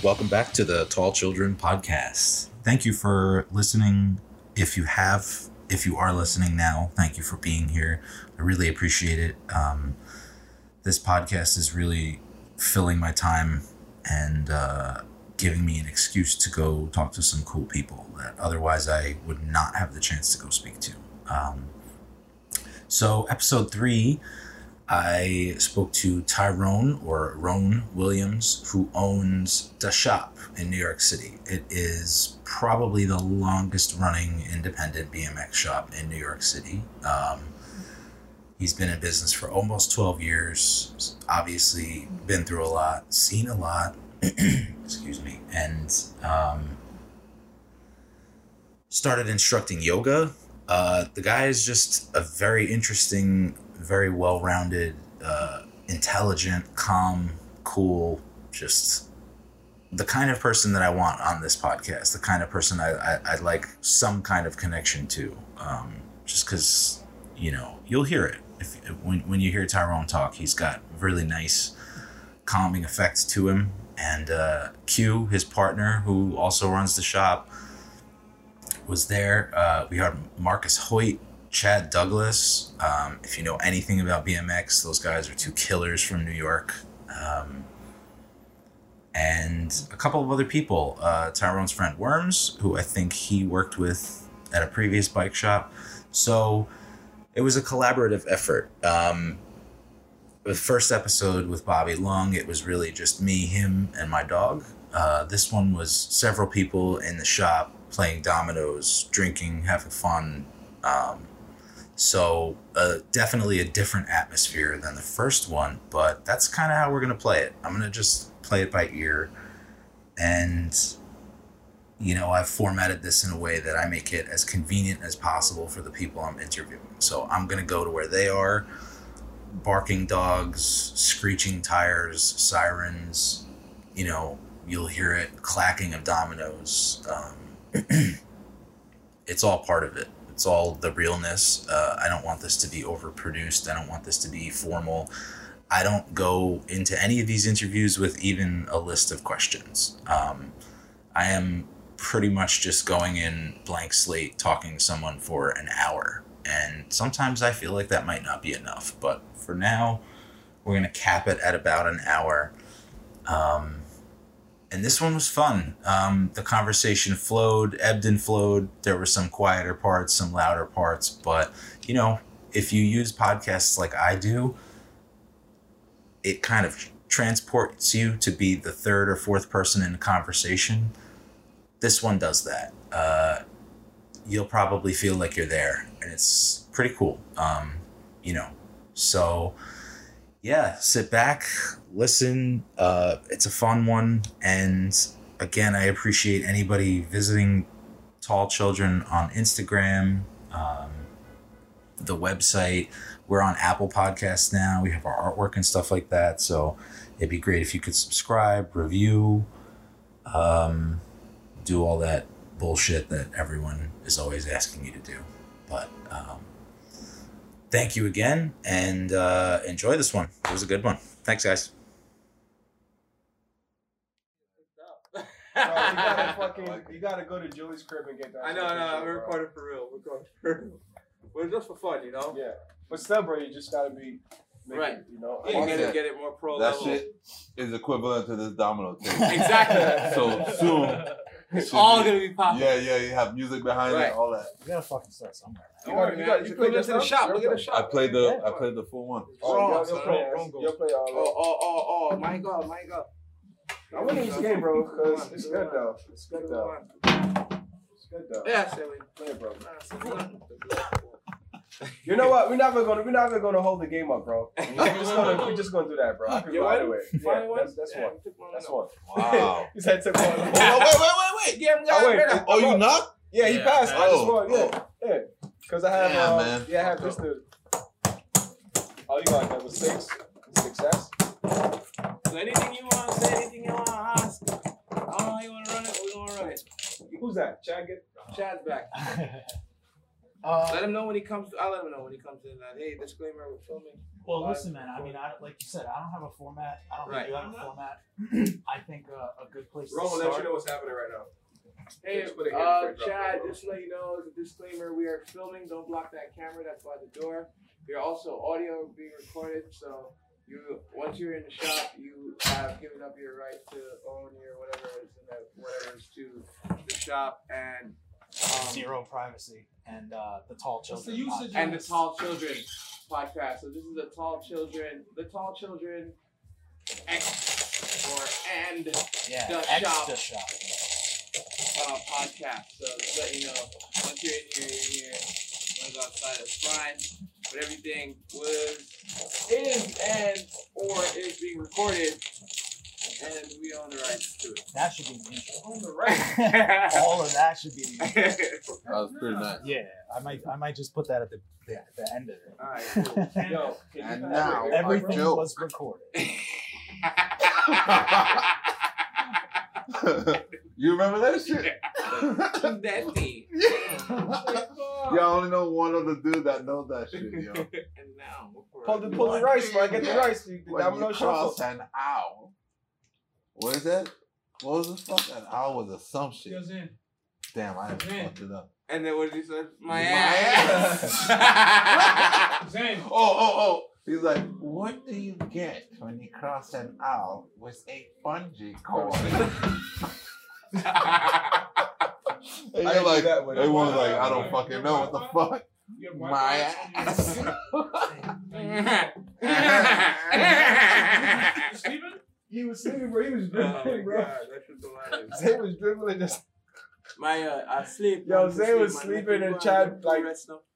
Welcome back to the Tall Children podcast. Thank you for listening. If you have, if you are listening now, thank you for being here. I really appreciate it. Um, this podcast is really filling my time and uh, giving me an excuse to go talk to some cool people that otherwise I would not have the chance to go speak to. Um, so, episode three I spoke to Tyrone or Roan Williams, who owns The Shop in New York City. It is probably the longest running independent BMX shop in New York City. Um, he's been in business for almost 12 years, obviously, been through a lot, seen a lot, excuse me, and um, started instructing yoga. Uh, the guy is just a very interesting very well rounded, uh, intelligent, calm, cool, just the kind of person that I want on this podcast, the kind of person I, I, I like some kind of connection to. Um, just because, you know, you'll hear it. If, when, when you hear Tyrone talk, he's got really nice calming effects to him. And uh, Q, his partner, who also runs the shop, was there. Uh, we had Marcus Hoyt Chad Douglas. Um, if you know anything about BMX, those guys are two killers from New York. Um, and a couple of other people. Uh, Tyrone's friend Worms, who I think he worked with at a previous bike shop. So it was a collaborative effort. Um, the first episode with Bobby Lung, it was really just me, him, and my dog. Uh, this one was several people in the shop playing dominoes, drinking, having fun. Um, so uh, definitely a different atmosphere than the first one, but that's kind of how we're gonna play it. I'm gonna just play it by ear, and you know I've formatted this in a way that I make it as convenient as possible for the people I'm interviewing. So I'm gonna go to where they are, barking dogs, screeching tires, sirens. You know you'll hear it clacking of dominoes. Um, it's all part of it it's all the realness. Uh, I don't want this to be overproduced. I don't want this to be formal. I don't go into any of these interviews with even a list of questions. Um, I am pretty much just going in blank slate talking to someone for an hour. And sometimes I feel like that might not be enough. But for now, we're going to cap it at about an hour. Um, and this one was fun. Um, the conversation flowed, ebbed and flowed. There were some quieter parts, some louder parts, but you know, if you use podcasts like I do, it kind of transports you to be the third or fourth person in a conversation. This one does that. Uh, you'll probably feel like you're there, and it's pretty cool. Um, you know, so yeah, sit back, listen. Uh, it's a fun one. And again, I appreciate anybody visiting Tall Children on Instagram, um, the website. We're on Apple Podcasts now. We have our artwork and stuff like that. So it'd be great if you could subscribe, review, um, do all that bullshit that everyone is always asking you to do. But um, thank you again and uh, enjoy this one. It was a good one. Thanks, guys. You gotta fucking, you gotta go to Julie's crib and get that. I know, I know. We're recording for real. We're recording for real. We're just for fun, you know. Yeah, but still, bro, you just gotta be. Right. You know. Yeah, you gotta get it more pro that level. shit is equivalent to this domino tape. Exactly. so soon. It's all be- gonna be popping. Yeah, yeah. You have music behind Right. it, all that. You gotta fucking start somewhere. Don't worry, You man. got- You you put play it to the shop. Look at the shop. I played the I played the full one. Oh, Wrong, you'll, son. play, you'll play all Oh, oh, oh, oh, my God, my God. I'm winning this game, bro, because it's good though. It's good though. It's good though. Yeah, silly. Play it, bro. You know what? We're not even gonna we're not even gonna hold the game up, bro. We're just gonna we're just gonna do that, bro. I can You ride won? away. Yeah, that's that's Yeah, one. you one That's one. Wow. he said took one. oh, wait, wait, wait, wait. Yeah, we got Oh, wait. rid Oh, you knocked? Yeah, he Yeah, passed. I just oh, won. Yeah, yeah. Because I have Damn, uh, man. yeah, I have this dude. Oh, you got that was six. Success. So anything you want to say, anything you want to ask, I don't know how you want to run it, but we gonna run it. Who's that? Chad get Chad's back. Uh, Let him know when he comes. I'll let him know when he comes in that hey, disclaimer, we're filming. well, listen, man. I mean, I, like you said, I don't have a format. I don't Right. think you have a format. I think uh, a good place Roman, to let you know what's happening right now. Hey, Just put it here uh, before you drop Chad, just to let you know, as a disclaimer, we are filming. Don't block that camera. That's by the door. We are also audio being recorded, so you once you're in the shop, you have given up your right to own your whatever is in that whatever is to the shop and um, Zero privacy and uh, the tall What's the children. usage podcast. and the Tall Children podcast. So this is the Tall Children, the Tall Children X or and yeah, the extra shop. shop. uh, podcast. So just let you know, once you're in here, you're here. One's outside, that's fine. But everything was, is, and or is being recorded, and we own the rights to it. That should be the intro. Own the rights. All of that should be the intro. That was pretty nice. Yeah, I might, I might just put that at the the, the end of it. All right, cool. Yo, And now- Everything Joe. was recorded. you remember that shit? that thing. Y'all only know one other dude that knows that shit, yo. and now, we're Pull the pull the rice, man. Get the rice. The When domino you shuffle. cross an owl. What is that? What was the fuck? An owl was a some shit. Goes in. Damn, I Man. fucked it up. And then what did he say? My, My ass. Zane. Oh, oh, oh. He's like, what do you get when you cross an owl with a bungee cord? And I you're like, knew that one. everyone's like, I don't fucking know what the fuck. My ass. You sleeping? He was sleeping, bro. He was Oh my dribbling, bro. God, that. Zay was dribbling, just My uh, I sleep. Yo, man, Zay was man. sleeping and Chad, like,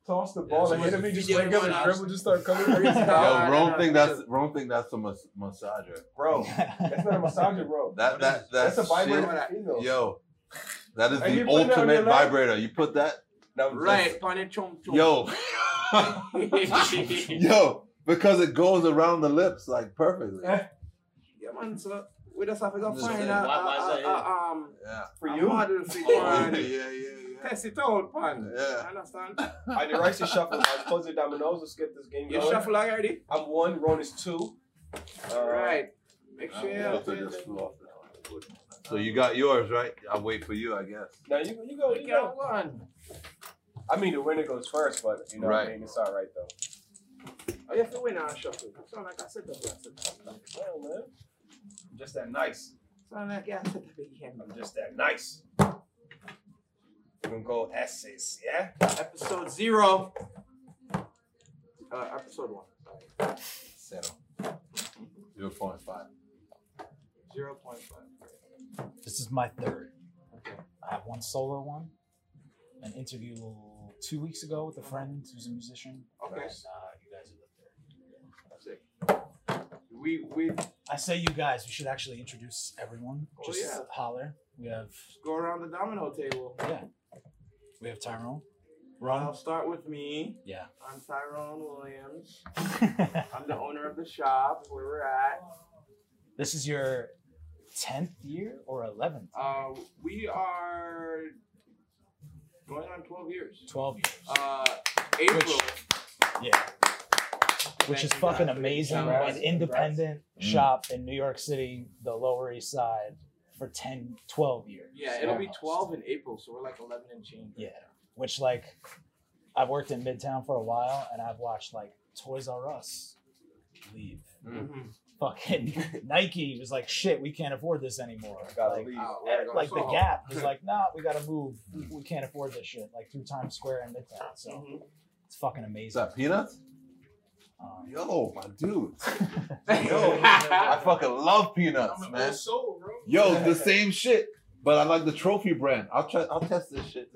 tossed the ball and hit him. He just wake up and dribble, just start coming. Yo, Yo, Nah, Rome think that's Rome think that's a mas- massager. Bro, that's not a massager, bro. That that That's that a vibrator shit- Yo, that is And the you put that on ultimate vibrator. You put that, No, Right, pane chom chom. yo, yo, because it goes around the lips like perfectly. Eh. yeah, man. So we just have to go find saying, a, why- why is a, that a, a, um Yeah, for you. model for yeah, you yeah, and yeah. test it out, pan. Yeah. I understand? I the rice is shuffle. I close the dominoes. Let's get this game You going. shuffle already? I'm one. Ron is two. All right. Make sure you Yeah, have filter just flew off the- So you got yours, right? I'll wait for you, I guess. Now you you go. You You go. got one. I mean, the winner goes first, but you know, what I mean, it's all right though. Oh, you have to win on a shuffle. Sound like I said that last time. Well, man, I'm just that nice. Sound like I said that again. I'm just that nice. We're gonna go essays, yeah. Episode zero. Uh, episode one. Sorry. Zero. Zero point five. Zero point five. This is my third. Okay. I have one solo one, an interview two weeks ago with a friend who's a musician. Okay. And, uh, you guys are the third. We we I say you guys. We should actually introduce everyone. Oh, Just yeah. holler. We have go around the domino table. Yeah. We have Tyrone. Ron. I'll start with me. Yeah. I'm Tyrone Williams. I'm the owner of the shop where we're at. this is your tenth year or eleventh? Uh, we are going on 12 years. Twelve years. Uh, April. yeah. Which is fucking amazing. Congrats. An independent Mm. shop in New York City, the Lower East Side, for 10, 12 years. Yeah, it'll be 12 in April, so we're like 11 and change. Yeah. Which like I've worked in Midtown for a while and I've watched like Toys R Us leave. Mm-hmm. Fucking Nike was like, shit, we can't afford this anymore. Gotta like, leave. eh, like the Gap was like, nah, we gotta move. We can't afford this shit. Like through Times Square and Midtown. So Mhm. it's fucking Is amazing. that peanuts? Um, Yo, my dude. Yo, Yo, I fucking love peanuts, man. old soul, bro. Yo, the same shit. But I like the trophy brand. I'll try. I'll test this shit.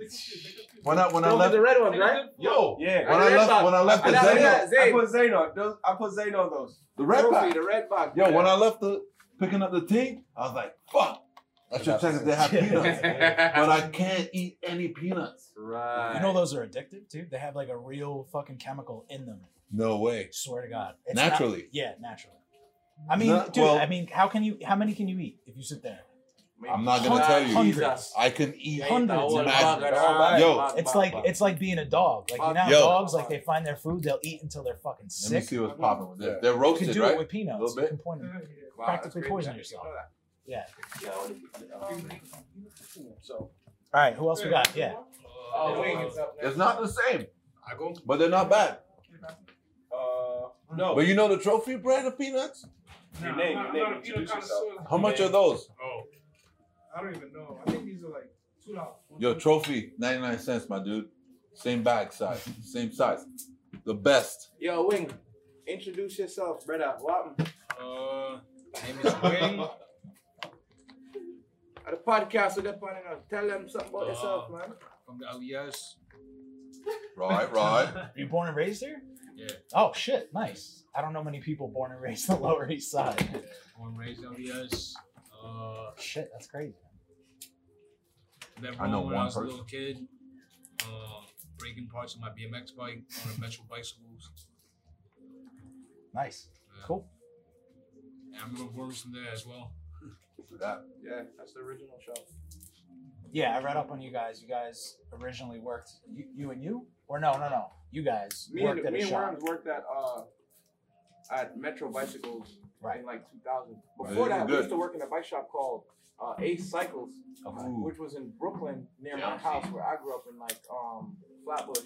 When I when I Don't left, the red ones, right? yo, Yeah. when I left when I left the I got Zeno. I Zay, put Zane on those. I put Zane on those. the red trophy, pack. the red box. Yo, when I left the picking up the team, I was like, fuck. I should check if they have peanuts. But I can't eat any peanuts. right. you know those are addictive too? They have like a real fucking chemical in them. No way. Swear to God. It's not- Naturally. yeah, naturally. I mean, Not- dude, well- I mean, how can you how many can you eat if you sit there? Maybe. I'm not gonna tell you. hundreds. I can eat Hundreds of mad- Yo. It's like it's like being a dog. Like you know, Yo. dogs like they find their food, they'll eat until they're fucking sick. Let me sick. see what's popping with Yeah. this. They're You can roasted, do right? it with peanuts. Little You bit? can point them. Wow, practically poison yourself. Yeah. So All right. Who else we got? Yeah. Oh, wing is up next. It's not the same, I go. but they're not bad. uh no. But you know the trophy brand of peanuts? Your name, I'm your name, I'm not a peanut introduce yourself. connoisseur. How much are those? Oh, I don't even know. I think these are like two dollars. Yo, trophy, 99 cents, my dude. Same bag size, same size. The best. Yo, Wing, introduce yourself, brother. What? Uh, name is Wing. At the podcast with the panel, tell them something about Uh, yourself, man. From the LES. Right, right. Are you born and raised here? Yeah. Oh shit, nice. I don't know many people born and raised on the Lower East Side. Born and raised LES. Uh, Shit, that's crazy. Met I know when one I was a little kid. Um, breaking parts of my BMX bike on the Metro bicycles. Nice. Yeah. Cool. And I remember Worms from there as well. That. Yeah, that's the original show. Yeah, I read up on you guys. You guys originally worked. You, you and you? Or no, no, no. You guys Me worked and at me a and shop. Worms worked at uh at Metro Bicycles Right. in like 2000. Before this is that, we used to work in a bike shop called uh, Ace Cycles, Okay. Ooh. which was in Brooklyn near my house where I grew up in like um Flatbush,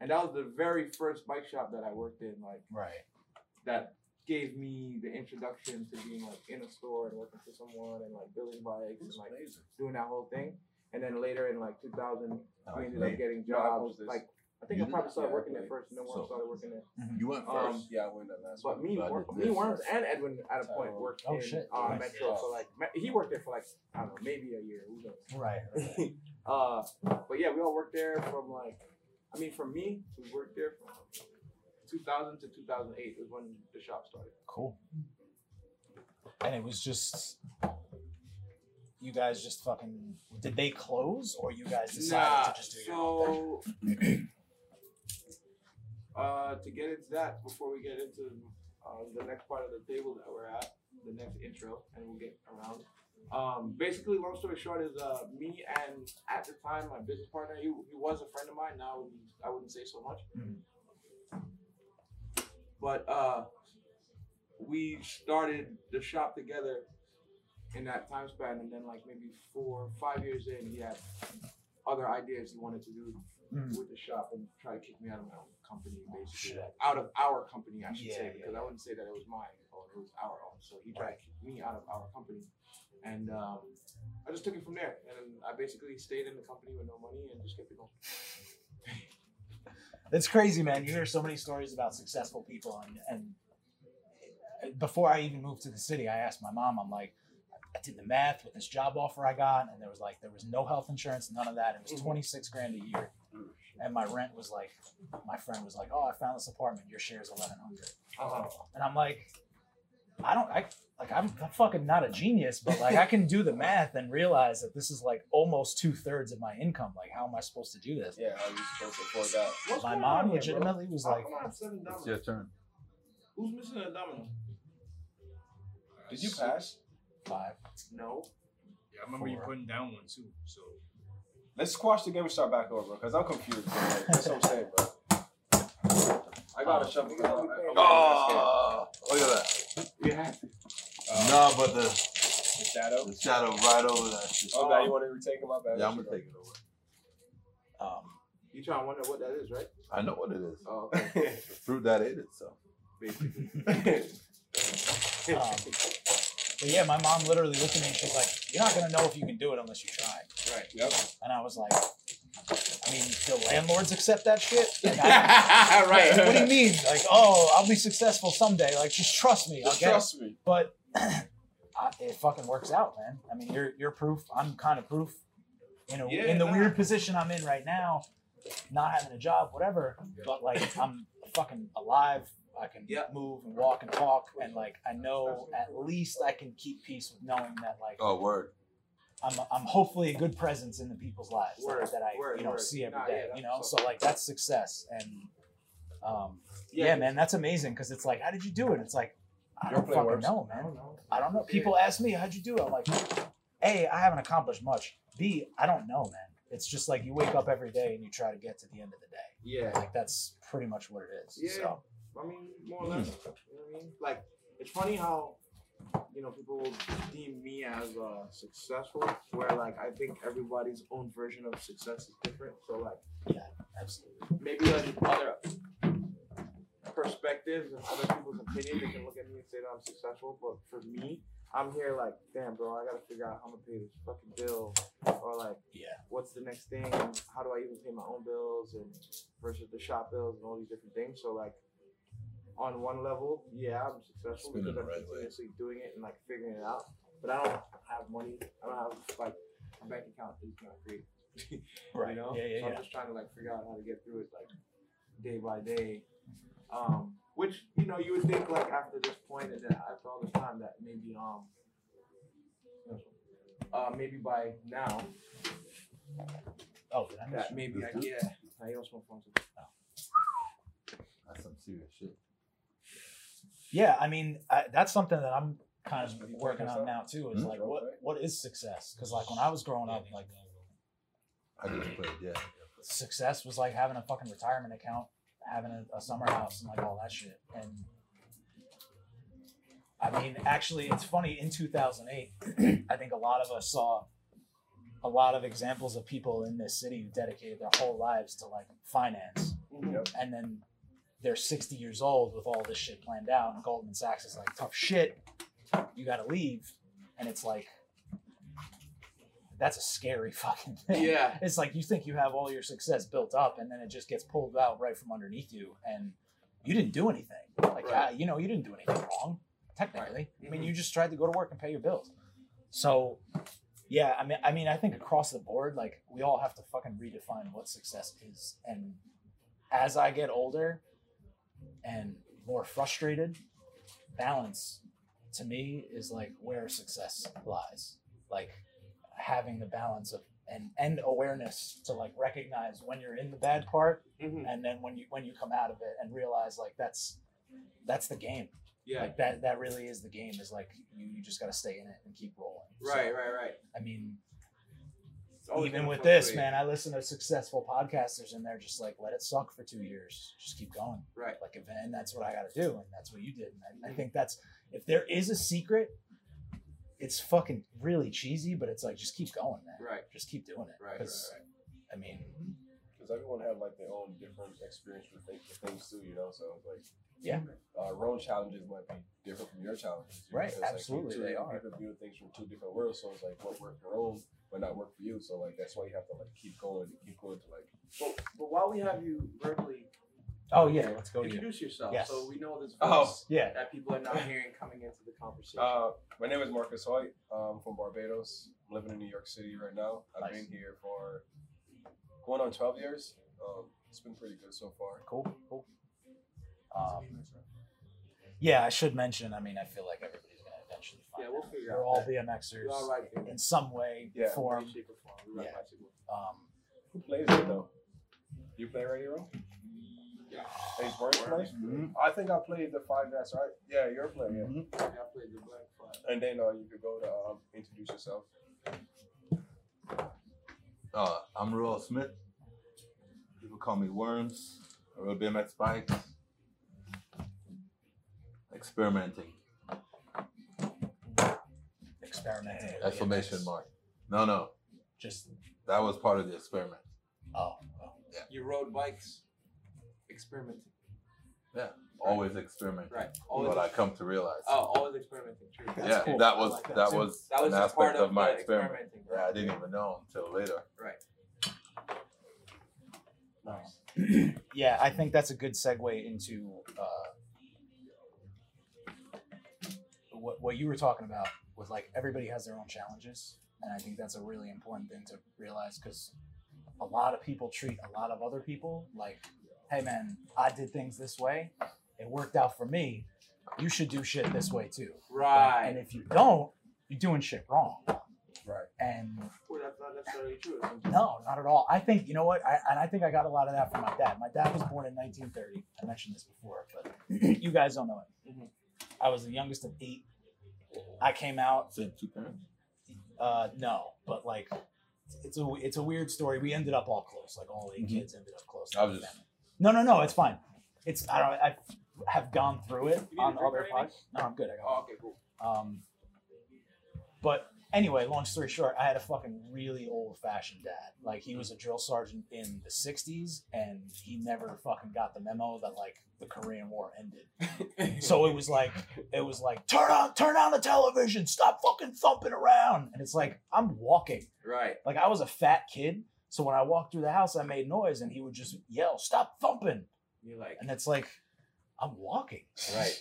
and that was the very first bike shop that I worked in. Like Right. that gave me the introduction to being like in a store and working for someone and like building bikes and like doing that whole thing. And then later in like 2000, Oh, we ended up getting jobs. posted. Like I think You I probably started Yeah, working there first, and then So- Worms started working there. You went Um, first. Yeah, I went that last But me, So I me, this. Worms, and Edwin at a point Oh. worked Oh, in shit. uh, Nice. Metro for like he worked there for like I don't know maybe a year. Who knows? Right. right. uh, but yeah, we all worked there from like I mean, for me, we worked there from 2000 to 2008 was when the shop started. Cool. And it was just you guys just fucking did they close or you guys decided Nah, to just do your own thing? uh, to get into that before we get into uh, the next part of the table that we're at, the next intro, and we'll get around. Um, basically, long story short is uh, me and at the time my business partner, he, he was a friend of mine. Now I wouldn't say so much, Mhm. but uh, we started the shop together in that time span, and then like maybe four, five years in, he had other ideas he wanted to do Mhm. with the shop and try to kick me out of my own company, basically. Shit. Like, out of our company, I should Yeah, say, yeah, because I wouldn't say that it was mine own, it was our own. So he tried to kick me out of our company. And um, I just took it from there. And I basically stayed in the company with no money and just kept it going. It's crazy, man. You hear so many stories about successful people, and, and before I even moved to the city, I asked my mom. I'm like, I did the math with this job offer I got, and there was like there was no health insurance, none of that. It was Mhm. 26 grand a year, and my rent was like, my friend was like, oh, I found this apartment. Your share is 1100, Uh-huh. and I'm like, I don't, I like I'm, I'm fucking not a genius, but like I can do the math and realize that this is like almost two thirds of my income. Like, how am I supposed to do this? Yeah, how you supposed to afford that? What's My going mom on here, bro? legitimately was How like, come I have seven It's dominoes? your turn. Who's missing a domino? Did you pass? five. No. Yeah, I remember you Four. putting down one too. So Let's squash the game and start back over, because I'm confused. Bro. Like, that's what I'm saying, bro. I got a shovel. because I'm- I'm- Oh, look at that. Yeah. Uh, no, but the, the shadow. the shadow right over that shit. Oh, now you want to retake him? My bad. Yeah, I'm gonna take it over. Um, You trying to wonder what that is, right? I know what it is. Oh, okay. The fruit that ate it. So Basically. Um, but yeah, my mom literally looked at me and she's like, "You're not gonna know if you can do it unless you try." right. Yep. And I was like, "I mean, do landlords accept that shit?" Like, I- right. what do you mean? Like, oh, I'll be successful someday. Like, just trust me. Just it. trust me. But I, it fucking works out, man. I mean, you're you're proof. I'm kind of proof. You know, Yeah, in the nah. weird position I'm in right now, not having a job, whatever. But like, I'm fucking alive. I can Yeah. move and walk and talk, and like, I know at least I can keep peace with knowing that like oh word. I'm I'm hopefully a good presence in the people's lives that- Word, that I word, you know word. see every Nah, day. yeah, you know, that's so like that's success, and um, Yeah, yeah, man, that's amazing because it's like, how did you do it? It's like I don't fucking works. know, man. I don't know. People ask me, how'd you do it? I'm like, A, I haven't accomplished much. B, I don't know, man. It's just like you wake up every day and you try to get to the end of the day. Yeah. Like that's pretty much what it is. Yeah. So I mean, more or less. You know what I mean? Like, it's funny how, you know, people will deem me as uh, successful, where like I think everybody's own version of success is different. So like, yeah, absolutely. maybe like other perspectives and other people's opinions, they can look at me and say that I'm successful. But for me, I'm here like, damn, bro, I gotta figure out how I'm gonna pay this fucking bill, or like, Yeah. what's the next thing? How do I even pay my own bills and versus the shop bills and all these different things. So like, on one level, yeah, I'm successful Spin because I'm right way. continuously doing it and like figuring it out. But I don't have money. I don't have like a bank account is not great. Right. You know? Yeah, yeah, so yeah. I'm just trying to like figure out how to get through it like day by day. Um, which you know you would think like after this point and then after all this time that maybe um uh maybe by now Oh, did I that maybe I yeah I don't smoke phones. That's some serious shit. Yeah, I mean, I, that's something that I'm kind of working on now too. Is Hmm? like, what what is success? Because like when I was growing up, like I just played, yeah. success was like having a fucking retirement account, having a, a summer house, and like all that shit. And I mean, actually, it's funny. In 2008, I think a lot of us saw a lot of examples of people in this city who dedicated their whole lives to like finance, Yep. and then they're 60 years old with all this shit planned out, and Goldman Sachs is like, tough shit, you got to leave, and it's like. That's a scary fucking thing. Yeah. It's like you think you have all your success built up, and then it just gets pulled out right from underneath you, and you didn't do anything. Like Right. you know, you didn't do anything wrong, technically. I mean, Mhm. you just tried to go to work and pay your bills. So, yeah, I mean, I mean, I think across the board, like we all have to fucking redefine what success is. And as I get older and more frustrated, balance to me is like where success lies. Like having the balance of and and awareness to like recognize when you're in the bad part Mm-hmm. and then when you when you come out of it and realize like that's that's the game Yeah. like that that really is the game is like you, you just got to stay in it and keep rolling So, Right, right, right. i mean even with this fluctuate. man i listen to successful podcasters and they're just like let it suck for two years just keep going Right. like if, and that's what i got to do and that's what you did and I, I think that's if there is a secret it's fucking really cheesy but it's like just keep going man Right. just keep doing it Right, right, 'Cause, right. i mean Because everyone have like their own different experience with things, with things too, you know. So it's like Yeah. uh, our own challenges might be different from your challenges. you? Right, So it's like absolutely, two they different are. People view things from two different worlds, so it's like what worked for your own might not work for you. So like that's why you have to like keep going, and keep going to like. But, but while we have you verbally oh yeah let's go to you introduce yourself, Yes. so we know this Oh. voice yeah that people are not hearing coming into the conversation. Uh, my name is Marcus Hoyt. I'm from Barbados. I'm living in New York City right now. I've Nice. been here for going on 12 years. Um, it's been pretty good so far. Cool, cool. Um, yeah, I should mention. I mean, I feel like everybody's gonna find Yeah, we'll figure out. figure We're out all that. BMXers all right, baby. in some way, Yeah. form. Shape, or form. We ride Yeah. bicycle. Um, Who plays it though? You play radio? Yeah. Hey, Burns play? I think I played the five S, right? Yeah, you're playing. Yeah. Yeah, I played the black flag. And then uh, you could go to um, introduce yourself. Uh, I'm Royal Smith. People call me Worms. I rode BMX bikes. Experimenting. Experimenting. with Exclamation BMX. mark. No, no. Just That was part of the experiment. oh, oh. You rode bikes, experimenting. Yeah, always experimenting. Right. What Always. I come to realize. Oh, always experimenting. True. That's yeah, cool. that I was like that that, too. was That was an just part aspect of, my the experiment. experimenting. Yeah, I didn't even know until later. Um, yeah, I think that's a good segue into uh, what what you were talking about with like everybody has their own challenges, and I think that's a really important thing to realize because a lot of people treat a lot of other people like, hey man, I did things this way, it worked out for me. You should do shit this way too. Right. And if you don't, you're doing shit wrong. Right. And Well, that's not necessarily true. no, not at all. I think you know what, I, and I think I got a lot of that from my dad. My dad was born in 1930. I mentioned this before, but you guys don't know it. Mhm. I was the youngest of eight. I came out. Same two parents. Uh, no, but like, it's a it's a weird story. We ended up all close. Like all 8 Mhm. kids ended up close. I was just- No, no, no. It's fine. It's I don't. I have gone through it on drink other or podcasts. No, I'm good. I got. Oh, okay, cool. Um, but anyway, long story short, I had a fucking really old fashioned dad. Like he was a drill sergeant in the '60s, and he never fucking got the memo that like the Korean War ended. So it was like it was like turn on turn on the television, stop fucking thumping around, and it's like I'm walking. right. Like I was a fat kid, so when I walked through the house, I made noise, and he would just yell, "Stop thumping!" You're like, And it's like I'm walking. right.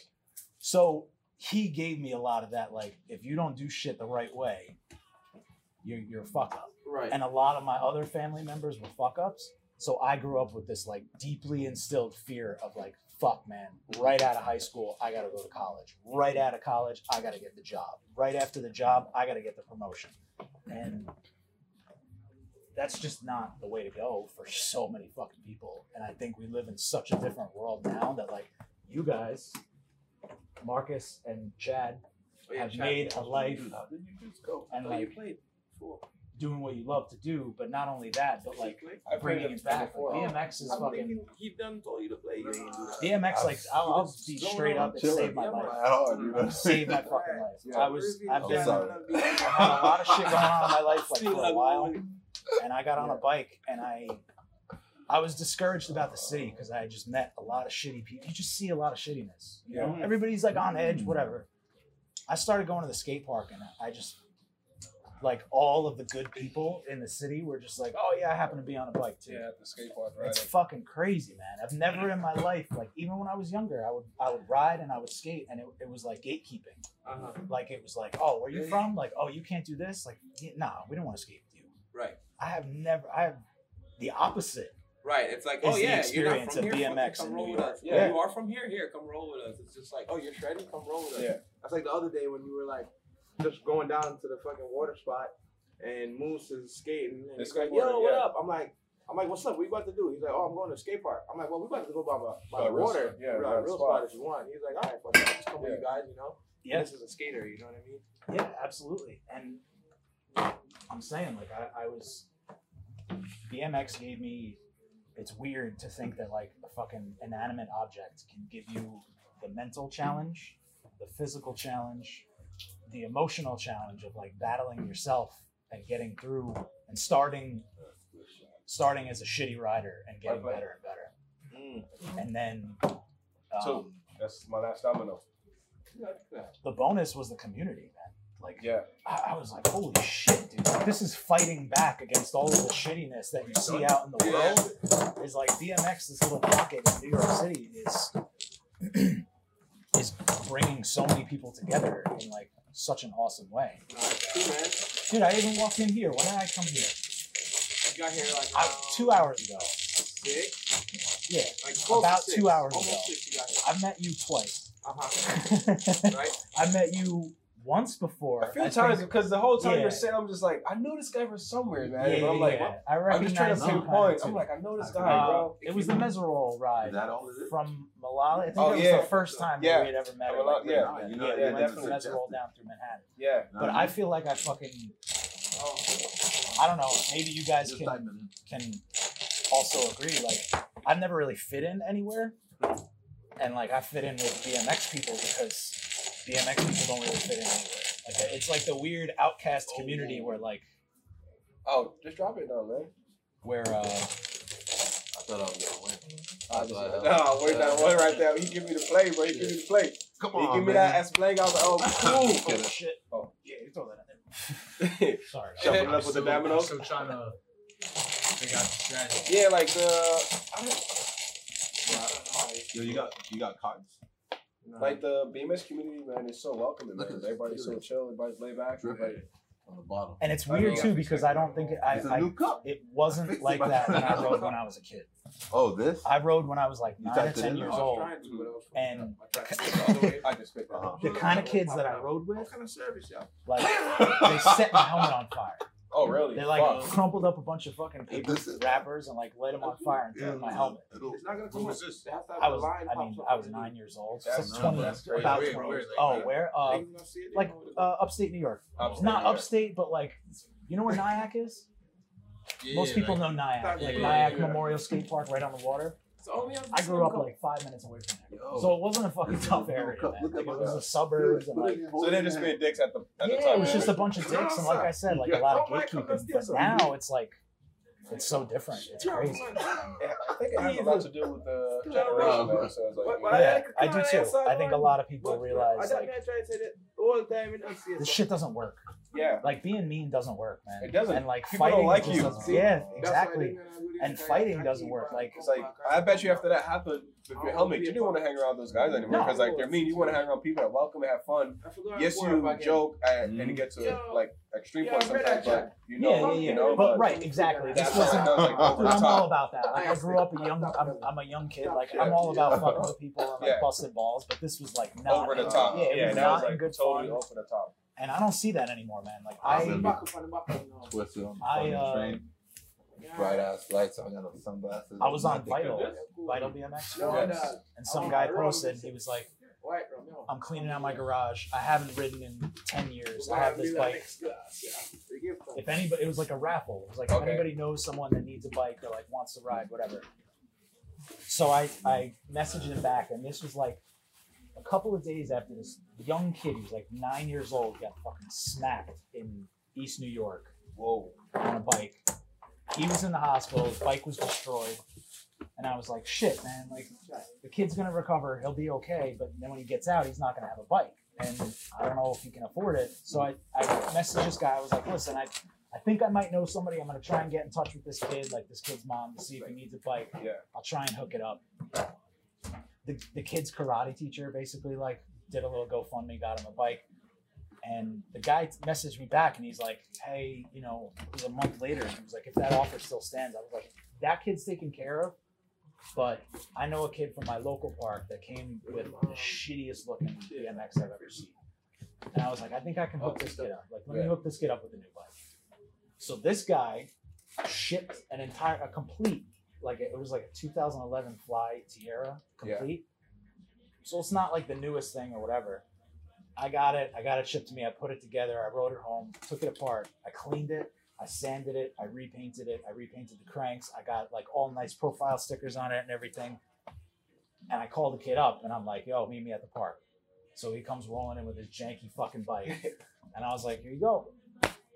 So he gave me a lot of that. Like, if you don't do shit the right way, you're you're a fuck up. Right. And a lot of my other family members were fuck ups. So I grew up with this like deeply instilled fear of like, fuck man, right out of high school, I gotta go to college. Right out of college, I gotta get the job. Right after the job, I gotta get the promotion. And that's just not the way to go for so many fucking people. And I think we live in such a different world now that like you guys, Marcus and Chad, Oh, yeah, have Chad, made a life How did you just go? and Oh, you like played before. doing what you love to do. But not only that, but like I bringing it it back. before. Like, BMX is I'm fucking thinking he done told you to play. You ain't do that. BMX. Like I'll, I'll be Going straight on up, and chilling. saved my Yeah, life. man. hard, you know. Saved my fucking life. Yeah. I was I've I'm been sorry. I had a lot of shit going on in my life like for a while, and I got on a bike and I. I was discouraged about the city because I had just met a lot of shitty people. You just see a lot of shittiness. You know, Yeah. everybody's like on edge, whatever. I started going to the skate park and I just like all of the good people in the city were just like, oh yeah, I happen to be on a bike too. Yeah, at the skate park Right? It's fucking crazy, man. I've never in my life, like even when I was younger, I would I would ride and I would skate, and it, it was like gatekeeping. Uh-huh. Like it was like, oh, where you from? Like, oh, you can't do this. Like, yeah, nah, we don't want to skate with you. Right. I have never. I have the opposite. Right. It's like, Is oh yeah, you're not from here. BMX come roll with us. Yeah. Yeah. You are from here. Here, come roll with us. It's just like, oh, you're shredding. Come roll with us. Yeah. That's like the other day when you were like just going down to the fucking water spot and Moose is skating and The he's like, yo, what yeah. up? I'm like, I'm like, what's up? What you about to do? He's like, oh, I'm going to skate park. I'm like, well, we about to go by, by, by Uh, the water. yeah, real real spot. spot if you want. He's like, all right, fuck it, just come with you guys, you know. Yeah, This is a skater, you know what I mean? yeah, absolutely. And I'm saying, like, I, I was BMX gave me. It's weird to think that like a fucking inanimate object can give you the mental challenge, the physical challenge, the emotional challenge of like battling yourself and getting through and starting starting as a shitty rider and getting Right, better and better. Mm. And then um, Two. That's my last domino. the bonus was the community. Like Yeah. I, I was like, holy shit, dude. Like, this is fighting back against all of the shittiness that you see out in the world. Is like BMX, this little pocket in New York City is is bringing so many people together in like such an awesome way. Dude, I even walked in here. When did I come here? You got here like I, two hours ago. Six? Yeah, Like About two hours ago. six you got here. I met you twice. Uh-huh. Right? I met you once before. A few I times think- because the whole time Yeah. you're saying, I'm just like, I knew this guy from somewhere, man. Yeah, but I'm yeah, like, yeah. I I'm just trying to pinpoint. I'm like, I know this Uh, guy, bro. it was the Meserole ride. Is that all it from Malala. I think Oh, that was yeah. the first time Yeah. that we had ever met. Malala- like, yeah. yeah, You know, yeah, yeah, we went from definitely. Meserole down through Manhattan. Yeah. But I feel like I fucking, I don't know. Maybe you guys Just can type it in. can also agree. Like, I've never really fit in anywhere, and like I fit in with BMX people because BMX people don't really fit in anywhere. Like, it's like the weird outcast community where like Oh, just drop it though, man. where uh, I thought I was gonna win. I That's just, no, helped. wait, that one right there. He give me the play, bro. He give me the play. Come on, He on, give me man. that as playing. I was like, oh, cool. oh shit. Oh. yeah, you throw that in cool. there. Sorry. Shuffle it up with the still- I'm dominoes. still trying to figure out the strategy. yeah, like the, I don't, Yo, you got you got cards. like the BMX community, man, is so welcoming, Look man. at. Everybody's so chill. Everybody's laid back. Drip Like, on the bottom. And it's weird too because I don't think it, I, It's a I new cup. it wasn't Fix like that when I rode when I was a kid. Oh, this? I rode when I was like nine or ten in? years old. trying to, but it was And I tried to go the other way. I just spit that. Uh-huh. The kind of kids that I rode with, kind of service, y'all? like they set my helmet on fire. Oh, really? They like Fuck. crumpled up a bunch of fucking paper is- wrappers and like lit them on fire and threw them in my helmet. It's not gonna come was this? They have to have I was, line I mean, I was nine years old. That's So nuts. 20, That's crazy. about Where- 20 where, years. like, Oh, where? where? Uh, They even gonna see it, they like know what it uh, upstate New York. Upstate, Not yeah. upstate, but like, you know where Nyack is? Yeah, Most people like, know Nyack, like Yeah, Nyack yeah. Memorial Skate Park, right on the water. Is. So I grew up like five minutes away from there, Yo. so it wasn't a fucking tough area. Man. Like, it was God. the suburbs and like. So they're just being dicks at the at the Yeah, time. it was just a bunch of dicks, and like I said, like a lot of Oh gatekeeping. But now it's like, it's so different. It's crazy. Yeah, I think it has a lot to do with the generation, man. So like, But- you but know, I- Yeah, I do too. I think a lot of people realize like try to say all the time. and I this shit doesn't work. yeah. Like being mean doesn't work, man. It doesn't. And like People fighting like you. doesn't- See? Yeah, exactly. And fighting doesn't work, like- It's like I bet you after that happened with your helmet, you didn't want to hang around those guys anymore No. because like they're mean. You want to hang around people that welcome and have fun. I Yes, what I you get- joke and, and Mhm. it gets to Yo. like extreme Yo, points I read sometimes, but you Yeah, know, yeah, you yeah. know, but right, exactly. That's This why wasn't. that was, like, Dude, I'm all about that. Like I grew up a young. I'm, I'm a young kid. Like I'm all about fucking with people and like Yeah. busting balls. But this was like not over the top. Yeah, it Yeah, was that not was in like good totally fun. over the top. And I don't see that anymore, man. Like I I, remember- Back on the back of the nose. Twisted on the I, fucking uh, train. Bright ass lights. I got sunglasses. I was on. Vital. Vital BMX, no. and some guy posted. He was like, White rum, no. "I'm cleaning out my garage. I haven't ridden in ten years. I have this bike. If anybody, it was like a raffle. It was like if Okay. anybody knows someone that needs a bike or like wants to ride, whatever. So I I messaged him back, and this was like a couple of days after this young kid, was like nine years old, got fucking smacked in East New York. Whoa, on a bike. He was in the hospital. His bike was destroyed, and I was like, shit, man. Like the kid's gonna recover. He'll be okay. But then when he gets out, he's not gonna have a bike, and I don't know if he can afford it. So I I messaged this guy. I was like, listen, I. I think I might know somebody. I'm gonna try and get in touch with this kid, like this kid's mom, to see if he needs a bike. Yeah. I'll try and hook it up. The, the kid's karate teacher basically like did a little GoFundMe, got him a bike. And the guy messaged me back and he's like, Hey, you know, it was a month later. And he was like, If that offer still stands, I was like, That kid's taken care of. But I know a kid from my local park that came with the shittiest looking BMX I've ever seen. And I was like, I think I can hook this kid up. Like, let me hook this kid up with a new bike. So this guy shipped an entire, a complete, like it was like a 2011 Fly Tierra Yeah. complete. So it's not like the newest thing or whatever. I got it. I got it shipped to me. I put it together. I rode it home. Took it apart. I cleaned it. I sanded it. I repainted it. I repainted the cranks. I got like all nice profile stickers on it and everything. And I called the kid up and I'm like, "Yo, meet me at the park." So he comes rolling in with his janky fucking bike, and I was like, "Here you go."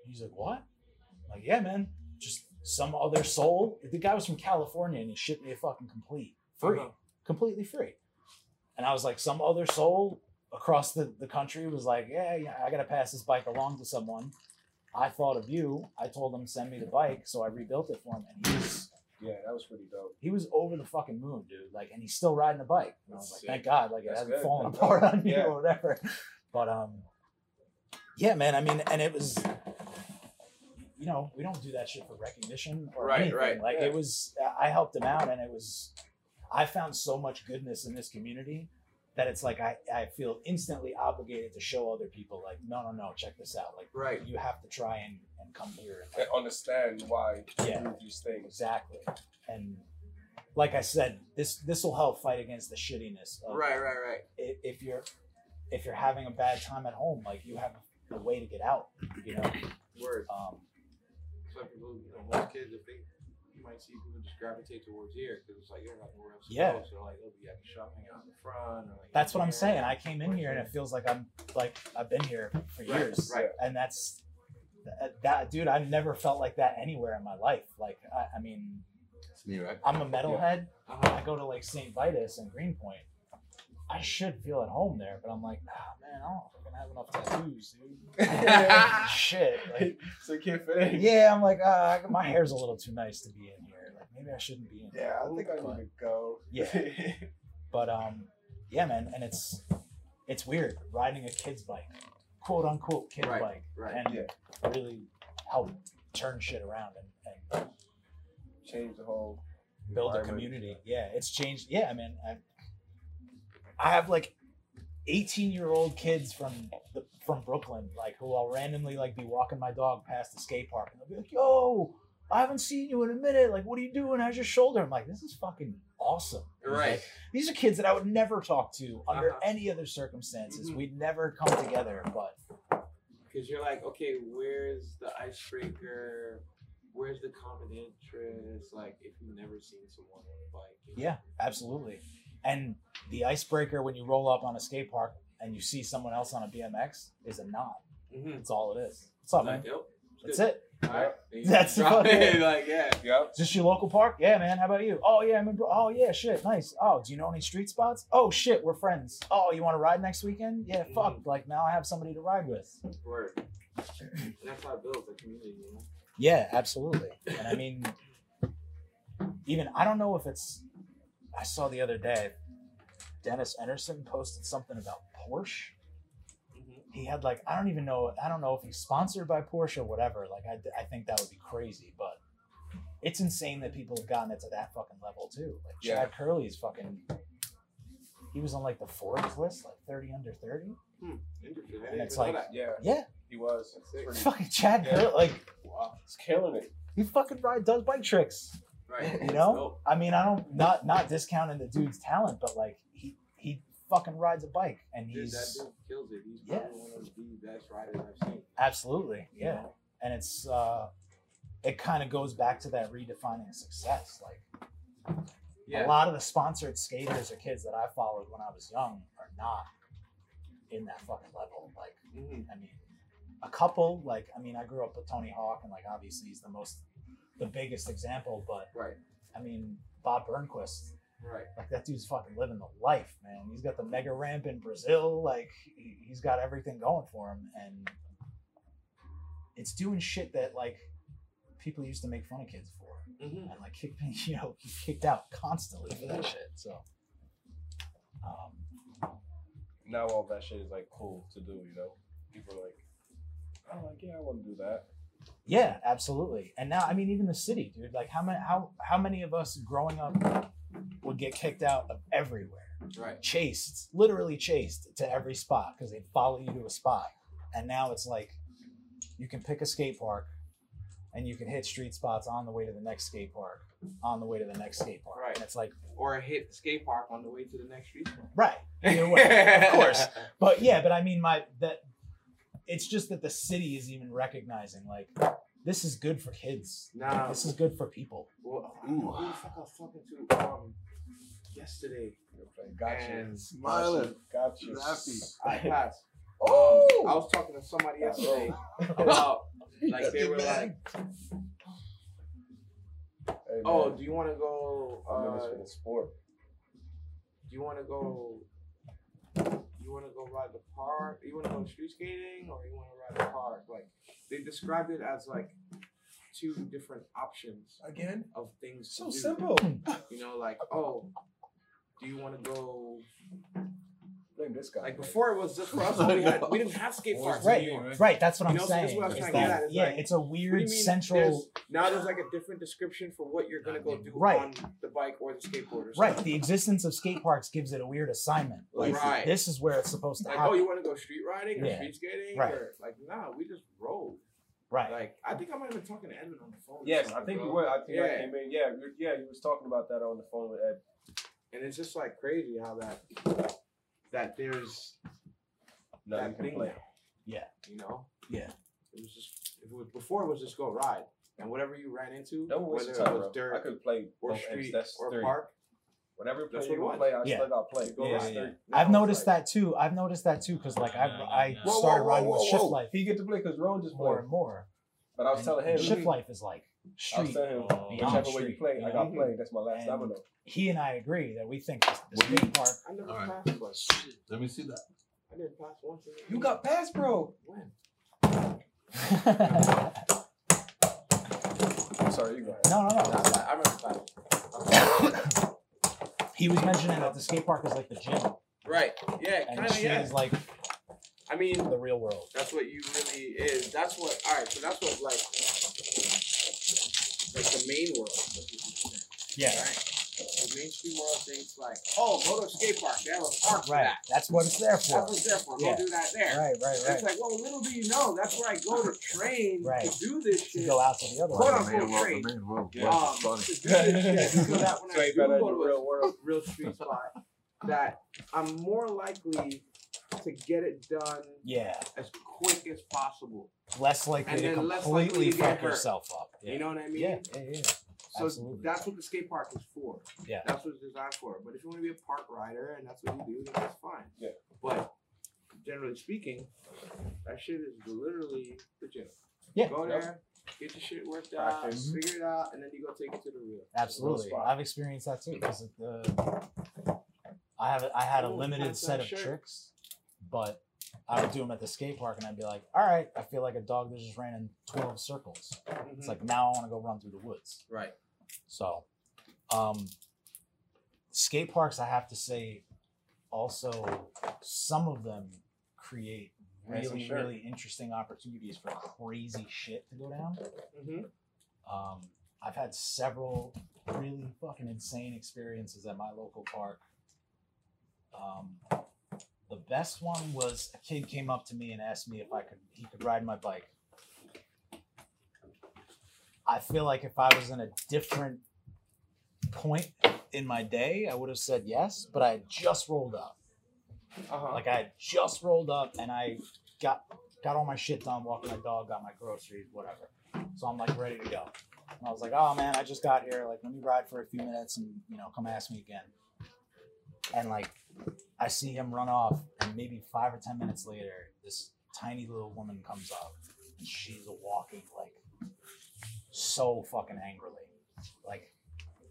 He's like, "What?" I'm like, "Yeah, man. Just some other soul." The guy was from California and he shipped me a fucking complete, free, Uh-huh. completely free. And I was like, "Some other soul across the, the country was like, yeah, yeah, I gotta pass this bike along to someone. I thought of you. I told him send me the bike, so I rebuilt it for him, and he was Yeah, that was pretty dope. he was over the fucking moon, dude. Like, and he's still riding the bike. And I was like, That's thank God, like it hasn't good. fallen That's apart on you Yeah. or whatever. But um, yeah, man. I mean, and it was, you know, we don't do that shit for recognition or Right, anything. right. Like Yeah. it was, I helped him out, and it was, I found so much goodness in this community that it's like I, I feel instantly obligated to show other people like no no no check this out like Right. you have to try and, and come here and And understand why Yeah. you do these things. exactly and like I said this this will help fight against the shittiness of Right, right, right. i- if you're if you're having a bad time at home like you have a way to get out you know Word. um Some people, you know, most kids, if they, you might see people just gravitate towards here because it's like you're not nowhere else to Yeah. go. So like, they'll be at the shop, hanging out in the front. Or like that's what I'm saying I came in here and it feels like I'm like I've been here for Right, years right. and that's that, that dude I've never felt like that anywhere in my life like I, I mean It's me, right? I'm a metalhead Uh-huh. I go to like St. Vitus and Greenpoint. I should feel at home there, but I'm like, ah, man, I don't fucking have enough tattoos, dude. Shit. Like, so you can't fit in. yeah, I'm like, uh, my hair's a little too nice to be in here. Like, maybe I shouldn't be in here. Yeah, I think I need to go. Yeah. But um, yeah, man, and it's it's weird riding a kid's bike, quote unquote kid Right, bike, right. and Yeah. really help turn shit around and, and Change the whole. build a community. Yeah, it's changed. Yeah, I mean, I, I have like 18 year old kids from the, from Brooklyn, like who I'll randomly like be walking my dog past the skate park, and they'll be like, "Yo, I haven't seen you in a minute. Like, what are you doing? How's your shoulder?" I'm like, "This is fucking awesome." Right. Like, these are kids that I would never talk to under Uh-huh. any other circumstances. Mhm. We'd never come together, but Because you're like, okay, where's the icebreaker? Where's the common interest? Like, if you've never seen someone on a bike. you know? yeah, absolutely. And the icebreaker when you roll up on a skate park and you see someone else on a BMX is a nod. Mhm. That's all it is. What's up, man? Yep. That's it. All right. That's fucking it. Like, yeah. Yep. Is this your local park? Yeah, man. How about you? Oh yeah, I'm in. Bro- oh yeah, shit, nice. Oh, do you know any street spots? Oh shit, we're friends. Oh, you want to ride next weekend? Yeah, fuck. Like now I have somebody to ride with. Word. And that's how it builds the community, you know? Yeah, absolutely. And I mean, even I don't know if it's. I saw the other day, Dennis Enarson posted something about Porsche. Mhm. He had like I don't even know I don't know if he's sponsored by Porsche or whatever. Like I, I think that would be crazy, but it's insane that people have gotten it to that fucking level too. Like Yeah. Chad Kerley's fucking. He was on like the Forbes list, like thirty under thirty. Interesting. And it's like- Yeah. Yeah, He was. Pretty, fucking Chad Yeah. Kerley, like wow. He's killing it. he fucking ride does bike tricks. Right. You know, I mean, I don't not not discounting the dude's talent, but like he he fucking rides a bike and Dude, he's that dude kills it. He's Yeah. probably one of the best riders I've seen. absolutely yeah, and it's uh, it kind of goes back to that redefining success. Like Yeah. a lot of the sponsored skaters or kids that I followed when I was young are not in that fucking level. Like, Mhm. I mean, a couple like I mean, I grew up with Tony Hawk, and like obviously he's the most the biggest example, but Right. I mean Bob Burnquist. Right. Like that dude's fucking living the life, man. He's got the mega ramp in Brazil. Like he, he's got everything going for him, and it's doing shit that like people used to make fun of kids for, Mm-hmm. and like kick, you know, he kicked out constantly for that shit. So, um, Now all that shit is like cool to do. You know, people are like, I'm like, yeah, I want to do that. Yeah, absolutely. And now, I mean, even the city, dude. Like how many how how many of us growing up would get kicked out of everywhere? Right. chased, literally chased to every spot because they'd follow you to a spot. And now it's like you can pick a skate park and you can hit street spots on the way to the next skate park, on the way to the next skate park. Right. And it's like, Or hit the skate park on the way to the next street. right. Either way, of course. But yeah, but I mean, my, that, it's just that the city is even recognizing like, this is good for kids. Nah. This is good for people. Well, I don't know who the fuck I was talking to um yesterday. Gotcha. Smiling. Gotcha. Happy. I passed. Oh! Um, I was talking to somebody yesterday about like they were like, Hey, "Oh, do you want to go? I'm in this Uh, for the sport. do you want to go? You want to go ride the park? You want to go street skating, or you want to ride the park? Like they described it as like two different options Again? of things. So simple. You know, like oh, do you want to go? Blame this guy. Like before, it was just for us. We, had, we didn't have skate parks Right. anymore. Right. That's what You I'm know, so saying. what I was is trying to get that- at, is yeah, like, it's a What do you weird mean central. there's- now there's like a different description for what you're gonna go do Right. on the bike or the skateboard or Right. The existence of skate parks gives it a weird assignment. Like Right. this is where it's supposed to Like, happen. oh, you want to go street riding or Yeah. street skating? Right. Or like, nah, we just rode. right. Like, I think I might have been talking to Edmund on the phone. or Yes, I something, think you were. I think I Yeah. came in. Yeah, yeah, you was talking about that on the phone with Ed. And it's just like crazy how that that there's No, you that can thing play. now. Yeah. You know. Yeah. It was just if it was before it was just go ride and whatever you ran into, Don't waste whether your time, it was bro. dirt I could play or both ends. street That's or three. park, Whatever play That's you what want to play, I Yeah. still got to play. Go Both Yeah, is yeah, three. Now I've it's noticed like- that too. I've noticed that too because like I Yeah, I. Whoa, whoa, started whoa, riding whoa, with Shift whoa. Life He get to play because Ron just more played. and more. But I was And telling him, Shift Life is like I was street. telling him, beyond whichever way you street, play, you I know? got played. That's my last And- domino. He and I agree that we think the skate park. I never All right. passed one. Let me see that. I didn't pass once. You got pass, bro. when? I'm sorry, you go ahead. no, no, Nah, no. I remember passing. He was mentioning that the skate park is like the gym, Right. Yeah. and kinda, street Yeah. is like I mean, the real world. That's what you really is. That's what. All right. So that's what like, like the main world. Yeah. Right. The main street people all think it's like, oh, go to a skate park. They have a park for Right. that. That's what it's there for. That's what it's there for. Go do that there. Right, right, right. It's like, well, little do you know, that's where I go to train Right. to do this To shit. go out to the other Quote unquote Man, trade. man, well, Yeah. Um, it's to do this shit, so that when So I do go to a real world. real street spot, that I'm more likely to get it done Yeah. as quick as possible. Less likely And to then less likely completely to fuck yourself up. Yeah. You know what I mean? yeah, yeah, yeah. So Absolutely. that's what the skate park is for. Yeah. That's what it's designed for. But if you want to be a park rider and that's what you do, then that's fine. Yeah. But generally speaking, that shit is literally the gym. Yeah. Go Yep. there, get your shit worked out, Practice. Mm-hmm. figure it out, and then you go take it to the real. Absolutely, spot. I've experienced that too. Because the I have I had a limited set of shirt. tricks, but I would do them at the skate park, and I'd be like, "All right, I feel like a dog that just ran in twelve circles. It's like now I want to go run through the woods." right. So, um, skate parks, I have to say, also some of them create really, shirt. really interesting opportunities for crazy shit to go down. Mm-hmm. Um, I've had several really fucking insane experiences at my local park. Um, the best one was a kid came up to me and asked me if I could he could ride my bike. I feel like if I was in a different point in my day, I would have said yes, but I had just rolled up. Uh-huh. Like I had just rolled up and I got got all my shit done, walked my dog, got my groceries, whatever. So I'm like ready to go. And I was like, oh man, I just got here. Like, let me ride for a few minutes and you know, come ask me again. And like I see him run off, and maybe five or ten minutes later, this tiny little woman comes up and she's walking like so fucking angrily. Like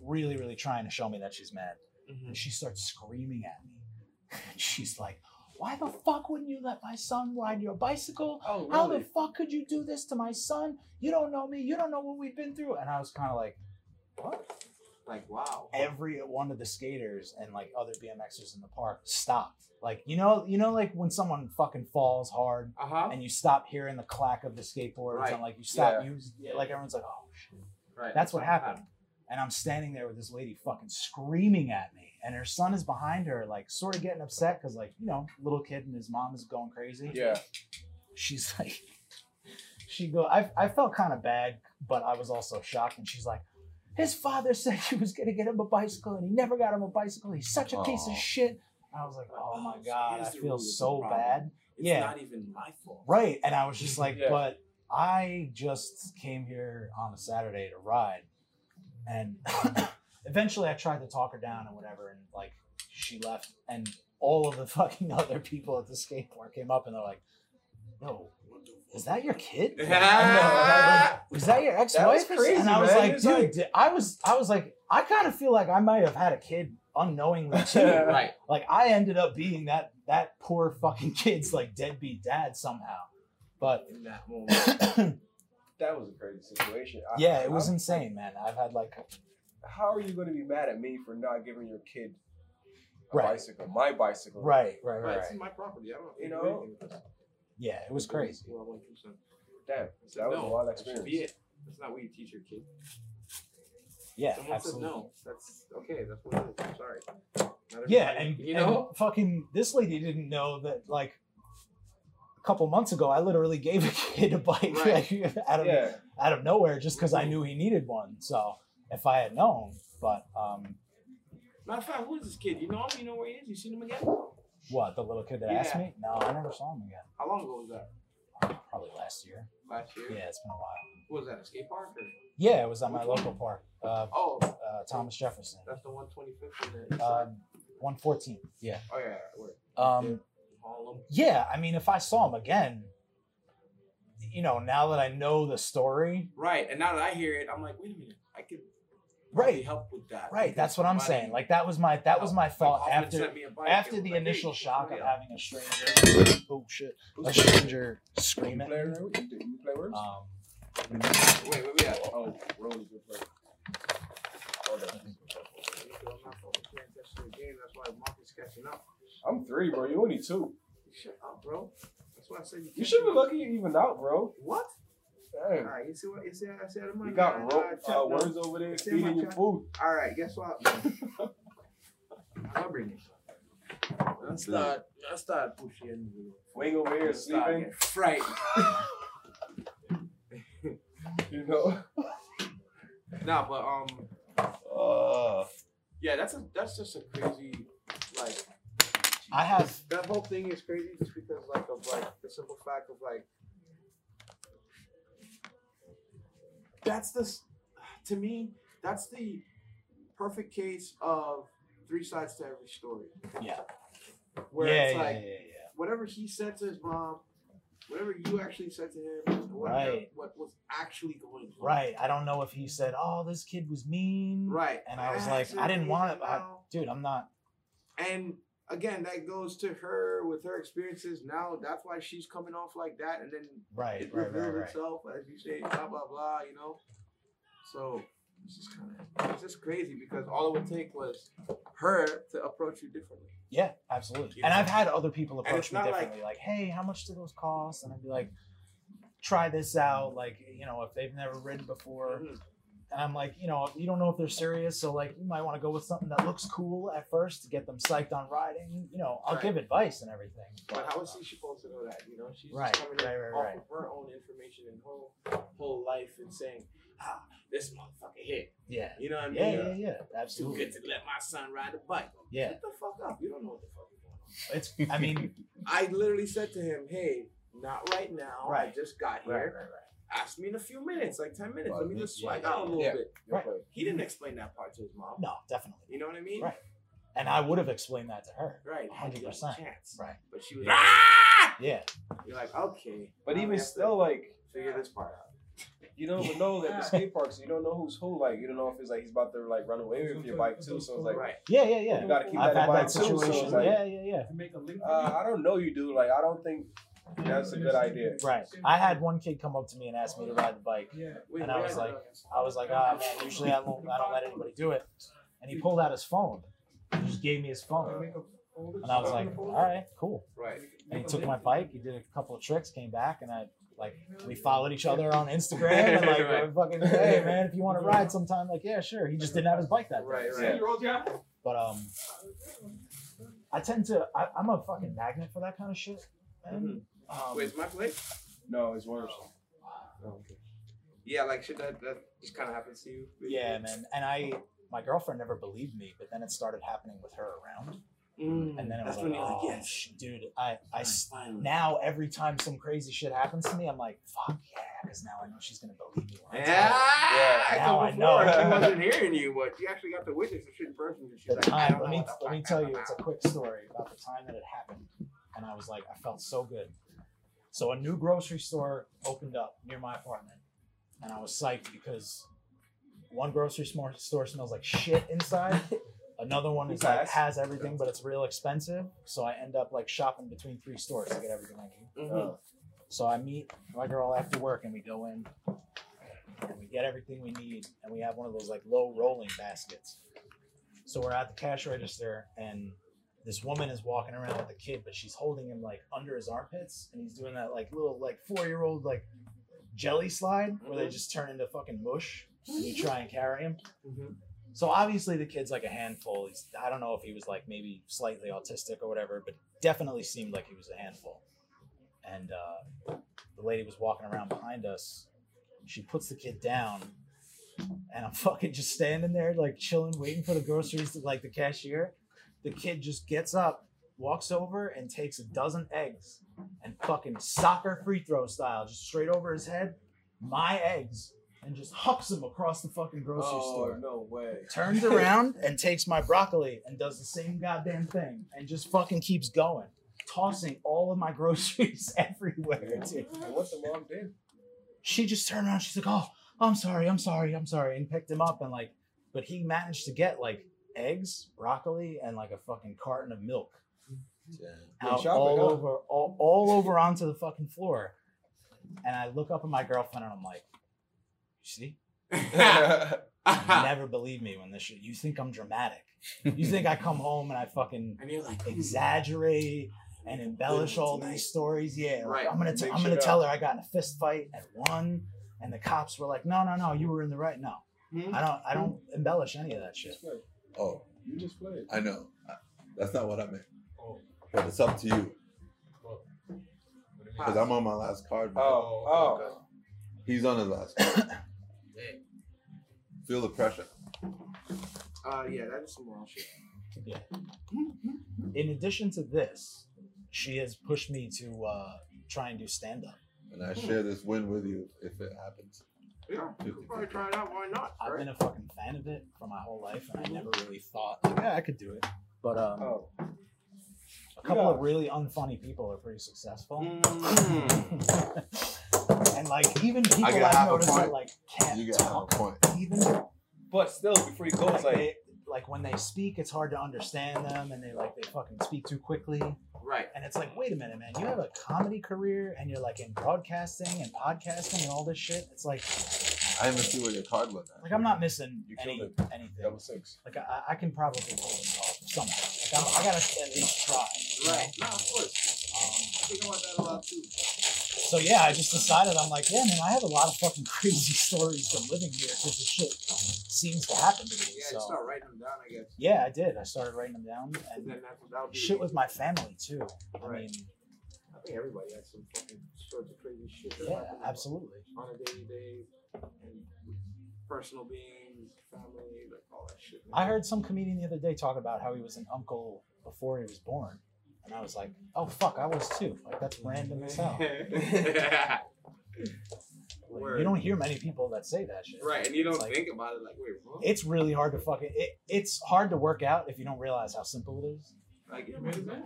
really, really trying to show me that she's mad Mhm. and she starts screaming at me. And she's like, Why the fuck wouldn't you let my son ride your bicycle? Oh, How the fuck could you do this to my son? You don't know me. You don't know what we've been through. And I was kind of like, What? Like, wow. Every one of the skaters and like other BMXers in the park stopped. Like, you know, you know, like when someone fucking falls hard Uh huh. and you stop hearing the clack of the skateboards Right. and like you stop, Yeah. you like everyone's like, Oh shit. Right. That's what happened. And I'm standing there with this lady fucking screaming at me. And her son is behind her, like sort of getting upset because, like, you know, little kid and his mom is going crazy. Yeah. She's like, she go, I, I felt kind of bad, but I was also shocked. And she's like, his father said he was going to get him a bicycle and he never got him a bicycle. He's such a piece of shit. I was like, oh my Oh, so God, I feel root so problem. bad. It's Yeah. not even my fault. Right. And I was just like, Yeah. but I just came here on a Saturday to ride. And eventually I tried to talk her down and whatever. And like she left. And all of the fucking other people at the skate park came up and they're like, yo, is that your kid? Like, I was that your ex-wife? That crazy, and I was man. like, It's dude, like- I was, I was like, I kind of feel like I might have had a kid unknowingly too. Right. like I ended up being that that poor fucking kid's like deadbeat dad somehow. But In that moment. That was a crazy situation. I- yeah, it was I'm- insane, man. I've had like How are you going to be mad at me for not giving your kid a Right. bicycle, my bicycle? right, right, Right. right, This is right. my property. I don't You know? Anything with this. Yeah, it was crazy. Well, I went. Damn, that was a no, wild that should experience. be it. That's not what you teach your kid. Yeah, Someone absolutely. said no. That's okay. That's what it is. I'm sorry. Not Yeah, and you know. and fucking this lady didn't know that like a couple months ago I literally gave a kid a bike Right. like, out of Yeah. out of nowhere just because I knew he needed one. So if I had known, but um, Matter of fact, who is this kid? You know him? You know where he is? You seen him again? What the little kid that asked me? No, I never saw him again. How long ago was that? Probably last year. Last year. Yeah, it's been a while. What was that? A skate park or? Yeah, it was at my Which one? local park, uh, Oh, uh, Thomas Jefferson, that's the 125th in the east uh, side. 114. Yeah. Oh yeah, where? Um, Harlem. yeah, I mean, if I saw him again, you know, now that I know the story, Right, and now that I hear it, I'm like, wait a minute, I could right, help with that. right. That's what I'm saying. Like that was my that was my thought Like, after sent me a bike, after the like, initial hey, shock of having a stranger. Oh shit! A stranger scream You at play, me. you play- you play words? Um, Wait, where we at? oh, Rose is good player. Oh, that's- I'm not fucking playing that shit again. That's why Marcus catching up. I'm three, bro. You only two. Shut up, bro. That's why I said you. You should be do- lucky you even out, bro. What? Dang. All right, you see what you see? I said I'm You got ro- uh, check uh, notes. words over there Say feeding your food. All right, guess what? I'll bring it. I'll start. I'll start pushing. Wing over here sleeping. getting frightened. You know. nah, but um, Uh, yeah, that's a that's just a crazy like I have that whole thing is crazy just because like of like the simple fact of like that's the to me that's the perfect case of three sides to every story. Yeah. Where yeah, it's yeah, like yeah, yeah. whatever he said to his mom, whatever you actually said to him, whatever, Right. what was actually going on. Right. I don't know if he said, "Oh, this kid was mean." Right. And I was like, I didn't want it. I, dude, I'm not. And again, that goes to her with her experiences. Now that's why she's coming off like that, and then Right. it Right. Right. revealed Right. itself as you say, blah blah blah. You know. So it's just kind of it's just crazy because all it would take was her to approach you differently. Yeah, absolutely. You And know? I've had other people approach me not like- differently, like, "Hey, how much do those cost?" And I'd be like, "Try this out." Like, you know, if they've never ridden before, Mhm. And I'm like, you know, you don't know if they're serious, so like, you might want to go with something that looks cool at first to get them psyched on riding. You know, I'll Right. give advice and everything. But how is she supposed to know that? You know, she's Right, just coming right, right, off right. of her own information and her whole life and saying, "Ah, this motherfucker hit." Yeah. You know what I mean? Yeah, yeah, yeah, Too absolutely. good to let my son ride a bike. Yeah, Shut the fuck up. You don't know what the fuck is going on. it's. I mean, I literally said to him, "Hey, not right now. I just got here. right, right, right. Ask me in a few minutes, like ten minutes. Well, Let me just yeah, swag yeah, out a little yeah. bit." Right. He didn't explain that part to his mom. No, definitely. You know what I mean? Right. And I would have explained that to her. Right. Had you got a 100%. chance. Right. But she was Yeah. like, "Ah!" Yeah. You're like, okay. but now we even still, like figure this part out. you don't even know that the skate parks. You don't know who's who. Like you don't know if it's like he's about to like run away with your bike too. So it's like Right. Yeah, yeah, yeah. you gotta keep I've that in mind that too. So situation. like, yeah, yeah, yeah. make a link. uh, I don't know you, do. Like I don't think that's a good idea. Right. I had one kid come up to me and ask me to ride the bike. Yeah. And I was like- I was like, ah, man, usually I don't, I don't let anybody do it. And he pulled out his phone. He just gave me his phone. And I was like, all right, cool. right. And he took my bike. He did a couple of tricks, came back, and I like we followed each other on Instagram and like Right. we're fucking hey man, if you want to ride sometime, like yeah, sure. He just didn't have his bike that day. Right, Yeah. right. But um, I tend to I, I'm a fucking magnet for that kind of shit. Man. Um, Wait, is my plate? No, it's worse. Oh, okay. Yeah, like shit that that just kind of happens to you. yeah, man. And I my girlfriend never believed me, but then it started happening with her around, Mm, and then it was like, oh, like, yes. sh- dude, I, Finally. now every time some crazy shit happens to me, I'm like, fuck yeah, because now I know she's gonna believe me. when I tell her. Yeah, Yeah. Now I know. before, She wasn't hearing you, but she actually got to witness the shit in person. and She's the like, I time let know me let me tell you it's a quick story about the time that it happened and i was like i felt so good so a new grocery store opened up near my apartment and i was psyched because one grocery store smells like shit inside another one is like has everything but it's real expensive so i end up like shopping between three stores to get everything i need Mhm. so I meet my girl after work and we go in and we get everything we need and we have one of those like low rolling baskets. So we're at the cash register and this woman is walking around with a kid, but she's holding him like under his armpits and he's doing that like little like four year old like jelly slide where they just turn into fucking mush and you try and carry him. Mhm. So obviously the kid's like a handful. He's I don't know if he was like maybe slightly autistic or whatever, but definitely seemed like he was a handful. And uh, the lady was walking around behind us. She puts the kid down, and I'm fucking just standing there like chilling, waiting for the groceries to like the cashier. The kid just gets up, walks over, and takes a dozen eggs and fucking soccer free throw style, just straight over his head, my eggs, and just hucks them across the fucking grocery Oh store no way. turns around and takes my broccoli and does the same goddamn thing and just fucking keeps going, tossing all of my groceries everywhere. Dude. What the mom did? She just turned around. She's like, "Oh, I'm sorry, I'm sorry, I'm sorry," and picked him up and like, but he managed to get like eggs, broccoli, and like a fucking carton of milk out shopping, all huh? over, all, all over onto the fucking floor. And I look up at my girlfriend and I'm like, "You see." You never believe me when this shit. You think I'm dramatic. You think I come home and I fucking And you're like, exaggerate and embellish all these stories? Yeah, like, I'm gonna t- Make I'm gonna tell up. her I got in a fist fight at one, and the cops were like, "No, no, no, you were in the right." No, Hmm? I don't. I don't embellish any of that shit. Just play. Oh, You just played. I know. That's not what I meant. Oh, But it's up to you. what? What do you mean? Because I'm on my last card. man. Oh, oh. He's on his last card. Feel the pressure. Uh, yeah, that is some wild shit. Yeah. In addition to this, she has pushed me to uh, try and do stand up. And I share this win with you if it happens. Yeah, you could probably try it out. Why not? I've right? been a fucking fan of it for my whole life, and I never really thought, like, yeah, I could do it. But um, Oh. a couple Yeah. of really unfunny people are pretty successful. Mm. and like even people I I've noticed that like can't You get half a talk. point. Even But still, before you go, like, it's like, they, like when they speak, it's hard to understand them, and they like they fucking speak too quickly. Right. And it's like, wait a minute, man, you have a comedy career, and you're like in broadcasting and podcasting and all this shit. It's like, I even see where your card went. like I'm not missing You any killed anything. double six. Like I, I can probably pull this off somehow. Like I'm, I gotta at least try. you know? Right. No, of course. Um, I think about that a lot too. So yeah, I just decided I'm like, yeah, man, I have a lot of fucking crazy stories from living here because the shit seems to happen to me. Yeah, so just start writing them down, I guess. yeah, I did. I started writing them down And and then that's that'll shit with my family too. I Right. mean, I think everybody has some fucking sorts of crazy shit. that yeah, absolutely. On a daily day, and personal being, family, like all that shit. I heard some comedian the other day talk about how he was an uncle before he was born. And I was like, oh fuck, I was too. Like that's random as hell. Like, you don't hear many people that say that shit. right, and you don't like- think about it like, wait, what? It's really hard to fucking. It, it's hard to work out if you don't realize how simple it is. like, yeah, man, is that?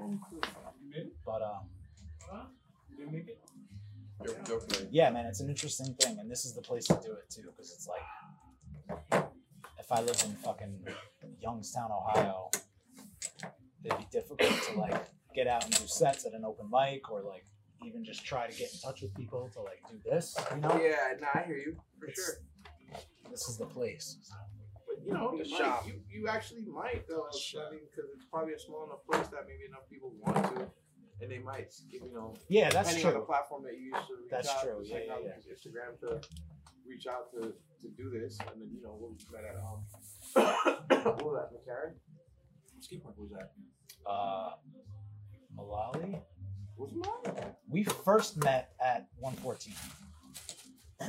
But um, You're, you're playing. yeah, man, it's an interesting thing, and this is the place to do it too, because it's like, if I lived in fucking Youngstown, Ohio, it'd be difficult to like get out and do sets at an open mic, or like even just try to get in touch with people to like do this. You know, Yeah, nah, I hear you for It's- sure. this is the place. But you know, The you, shop. might, you you actually might though. I mean, because it's probably a small enough place that maybe enough people want to, and they might, you know, Yeah, that's depending on the platform that you use to reach That's out, true, to yeah, yeah, technology, Instagram to reach out to to do this, and then you know we'll met at um, what was that, McCarren? What skate park was that? Uh, Malali. Was it mine? We first met at 114.